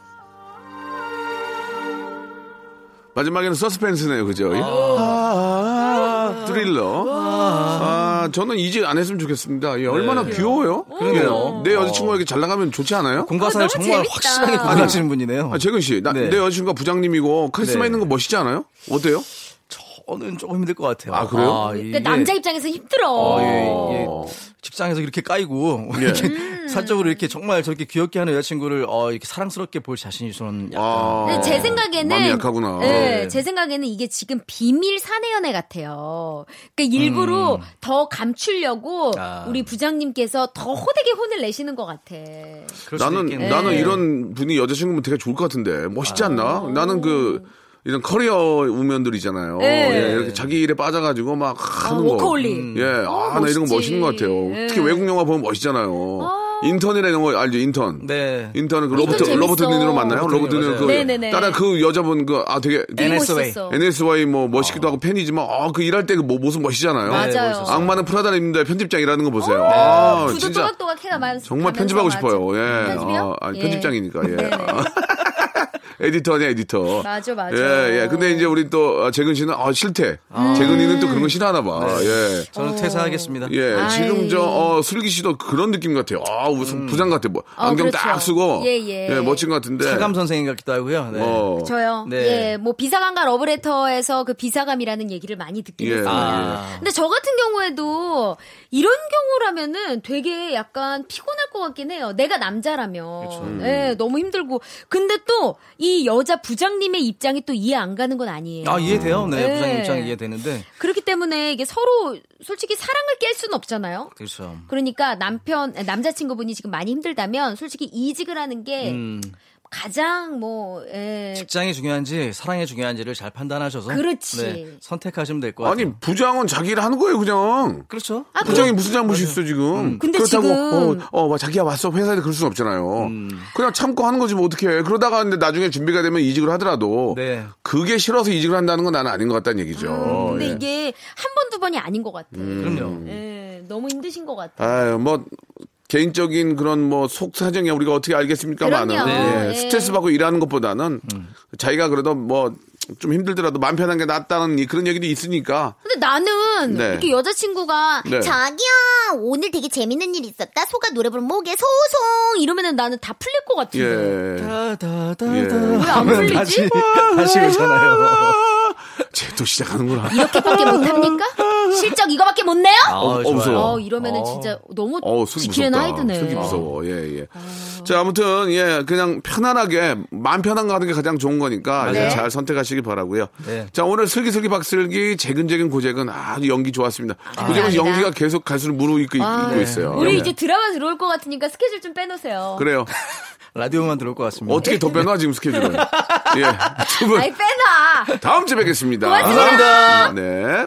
[SPEAKER 1] 마지막에는 서스펜스네요, 그죠? 아, 드릴러. 아, 저는 이직 안 했으면 좋겠습니다. 예, 얼마나 귀여워요?
[SPEAKER 4] 그러네요.
[SPEAKER 1] 예, 내 여자친구에게 잘 나가면 좋지 않아요?
[SPEAKER 4] 공과사를
[SPEAKER 3] 어, 너무
[SPEAKER 4] 정말
[SPEAKER 3] 재밌다.
[SPEAKER 4] 확실하게 구분하시는 분이네요.
[SPEAKER 1] 아, 재근 씨, 나,
[SPEAKER 4] 네.
[SPEAKER 1] 내 여자친구가 부장님이고 카리스마
[SPEAKER 4] 네.
[SPEAKER 1] 있는 거 멋있지 않아요? 어때요?
[SPEAKER 4] 저는 조금 힘들 것 같아요.
[SPEAKER 1] 아, 그래요?
[SPEAKER 3] 그러니까 남자 입장에서 힘들어.
[SPEAKER 4] 어, 예, 예. 직장에서 이렇게 까이고
[SPEAKER 1] 예.
[SPEAKER 4] 이렇게
[SPEAKER 3] 음.
[SPEAKER 4] 사적으로 이렇게 정말 저렇게 귀엽게 하는 여자친구를 어, 이렇게 사랑스럽게 볼 자신이 저는 약간
[SPEAKER 1] 아,
[SPEAKER 3] 근데 제 생각에는
[SPEAKER 1] 마음이 약하구나.
[SPEAKER 3] 네,
[SPEAKER 4] 네.
[SPEAKER 3] 제 생각에는 이게 지금 비밀 사내 연애 같아요. 그러니까 일부러 더 감추려고
[SPEAKER 4] 음. 아.
[SPEAKER 3] 우리 부장님께서 더 호되게 혼을 내시는 것 같아.
[SPEAKER 1] 나는. 나는
[SPEAKER 3] 네.
[SPEAKER 1] 이런 분이 여자친구면 되게 좋을 것 같은데 멋있지
[SPEAKER 3] 아.
[SPEAKER 1] 않나? 나는 그 이런 커리어 우먼들 있잖아요.
[SPEAKER 3] 네.
[SPEAKER 1] 예, 이렇게 자기 일에 빠져가지고 막 하는 거.
[SPEAKER 3] 워커홀릭.
[SPEAKER 1] 예, 아, 나 이런 거. 멋있는 것 같아요.
[SPEAKER 3] 네.
[SPEAKER 1] 특히 외국 영화 보면 멋있잖아요. 인턴이라는 거 알죠? 인턴.
[SPEAKER 4] 네.
[SPEAKER 1] 인턴은 그 로버트. 로버트 니로 맞나요?
[SPEAKER 4] 로버트
[SPEAKER 1] 로버트
[SPEAKER 4] 니로,
[SPEAKER 1] 니로 그.
[SPEAKER 3] 네네네.
[SPEAKER 1] 따라 그 여자분 그 아 되게.
[SPEAKER 3] 멋있었어.
[SPEAKER 1] 앤 해서웨이 뭐 멋있기도 하고 팬이지만 아그 일할 때 그 모습 멋있잖아요.
[SPEAKER 3] 맞아요.
[SPEAKER 1] 악마는 프라다를 입는데 편집장이라는 거 보세요. 아
[SPEAKER 3] 구두
[SPEAKER 1] 진짜
[SPEAKER 3] 또각또각 해가 많
[SPEAKER 1] 정말 편집하고 싶어요. 예.
[SPEAKER 3] 편집이요?
[SPEAKER 1] 아, 아니,
[SPEAKER 3] 예.
[SPEAKER 1] 편집장이니까. 예.
[SPEAKER 3] 네네.
[SPEAKER 1] 에디터 아니야, 에디터.
[SPEAKER 3] 맞아, 맞아.
[SPEAKER 1] 예, 예. 근데 이제 우리 또, 아, 재근 씨는, 아, 싫대. 재근이는 또 그런 거 싫어하나 봐. 예.
[SPEAKER 4] 저는 퇴사하겠습니다.
[SPEAKER 1] 예,
[SPEAKER 3] 아이.
[SPEAKER 1] 지금 저, 어, 슬기 씨도 그런 느낌 같아요. 아, 무슨 부장 같아. 뭐,
[SPEAKER 3] 어,
[SPEAKER 1] 안경
[SPEAKER 3] 그렇죠.
[SPEAKER 1] 딱 쓰고.
[SPEAKER 3] 예, 예.
[SPEAKER 1] 멋진 것 같은데.
[SPEAKER 4] 차감 선생님 같기도 하고요. 네.
[SPEAKER 1] 어.
[SPEAKER 3] 저요.
[SPEAKER 4] 네.
[SPEAKER 3] 예, 뭐 비사감과 러브레터에서 그 비사감이라는 얘기를 많이 듣긴
[SPEAKER 1] 예.
[SPEAKER 3] 했습니다.
[SPEAKER 4] 아.
[SPEAKER 3] 근데 저 같은 경우에도 이런 경우라면은 되게 약간 피곤할 것 같긴 해요. 내가 남자라면. 예, 너무 힘들고. 근데 또 이 여자 부장님의 입장이 또 이해 안 가는 건 아니에요.
[SPEAKER 4] 아 이해돼요. 네,
[SPEAKER 3] 네.
[SPEAKER 4] 부장님 입장 이해되는데
[SPEAKER 3] 그렇기 때문에 이게 서로 솔직히 사랑을 깰 수는 없잖아요.
[SPEAKER 4] 그렇죠.
[SPEAKER 3] 그러니까 남편 남자친구분이 지금 많이 힘들다면 솔직히 이직을 하는 게
[SPEAKER 4] 음,
[SPEAKER 3] 가장 뭐 예,
[SPEAKER 4] 직장이 중요한지 사랑이 중요한지를 잘 판단하셔서
[SPEAKER 3] 그렇지.
[SPEAKER 4] 네, 선택하시면 될 것 같아요.
[SPEAKER 1] 아니, 부장은 자기 일 하는 거예요, 그냥.
[SPEAKER 4] 그렇죠.
[SPEAKER 3] 아,
[SPEAKER 1] 부장이 무슨 잘못이 있어, 지금.
[SPEAKER 3] 근데
[SPEAKER 1] 그렇다고,
[SPEAKER 3] 지금-
[SPEAKER 1] 어, 어, 막 자기야 왔어. 회사에 그럴 수는 없잖아요.
[SPEAKER 4] 음.
[SPEAKER 1] 그냥 참고 하는 거지, 뭐 어떻게 해. 그러다가 근데 나중에 준비가 되면 이직을 하더라도.
[SPEAKER 4] 네.
[SPEAKER 1] 그게 싫어서 이직을 한다는 건 나는 아닌 것 같다는 얘기죠.
[SPEAKER 3] 근데
[SPEAKER 1] 예.
[SPEAKER 3] 이게 한 번 두 번이 아닌 것 같아.
[SPEAKER 4] 그럼요.
[SPEAKER 3] 예, 너무 힘드신 것 같아.
[SPEAKER 1] 아유, 뭐, 개인적인 그런 뭐 속 사정이 우리가 어떻게 알겠습니까만은. 예,
[SPEAKER 3] 네.
[SPEAKER 1] 스트레스 받고 일하는 것보다는 자기가 그래도 뭐 좀 힘들더라도 마음 편한 게 낫다는 이- 그런 얘기도 있으니까.
[SPEAKER 3] 근데 나는
[SPEAKER 1] 네.
[SPEAKER 3] 이렇게 여자친구가
[SPEAKER 1] 네.
[SPEAKER 9] 자기야 오늘 되게 재밌는 일 있었다. 소가 노래 부르면 뭐게 소송.
[SPEAKER 3] 이러면은 나는 다 풀릴 것
[SPEAKER 1] 예.
[SPEAKER 3] 같은데.
[SPEAKER 4] 다다다다.
[SPEAKER 1] 예.
[SPEAKER 3] 왜안
[SPEAKER 4] 하면
[SPEAKER 3] 풀리지?
[SPEAKER 4] 다시 다시 오잖아요.
[SPEAKER 1] 쟤 또 시작하는구나.
[SPEAKER 3] 이렇게밖에 못합니까? 실적 이거밖에 못 내요?
[SPEAKER 4] 아,
[SPEAKER 1] 어. 무서워.
[SPEAKER 3] 어, 이러면은 진짜 너무
[SPEAKER 1] 어,
[SPEAKER 3] 지키는
[SPEAKER 1] 무섭다.
[SPEAKER 3] 하이드네.
[SPEAKER 1] 슬기 무서워. 예, 예. 자, 아무튼, 예, 그냥 편안하게, 마음 편한 거 하는 게 가장 좋은 거니까,
[SPEAKER 3] 네.
[SPEAKER 1] 예, 잘 선택하시기 바라고요
[SPEAKER 4] 네.
[SPEAKER 1] 자, 오늘 슬기슬기 박슬기, 재근재근 고재근 아주 연기 좋았습니다. 고재근
[SPEAKER 3] 감사합니다.
[SPEAKER 1] 연기가 계속 갈수록 무르익고 있-
[SPEAKER 3] 아,
[SPEAKER 1] 있고 있어요.
[SPEAKER 3] 우리
[SPEAKER 1] 예.
[SPEAKER 3] 이제 드라마 들어올 것 같으니까 스케줄 좀 빼놓으세요.
[SPEAKER 1] 그래요.
[SPEAKER 4] 라디오만 들을 것 같습니다.
[SPEAKER 1] 어떻게 더 빼나 지금 스케줄을. 예. 두 분.
[SPEAKER 3] 아이 빼놔.
[SPEAKER 1] 다음 주에 뵙겠습니다.
[SPEAKER 4] 감사합니다.
[SPEAKER 1] 네.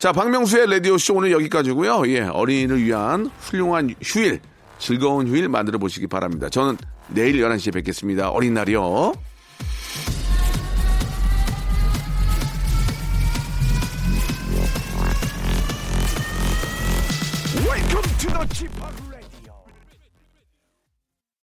[SPEAKER 1] 자, 박명수의 라디오쇼 오늘 여기까지고요 예, 어린이를 위한 훌륭한 휴일, 즐거운 휴일 만들어 보시기 바랍니다. 저는 내일 11시에 뵙겠습니다. 어린 날이요. Welcome to the Chip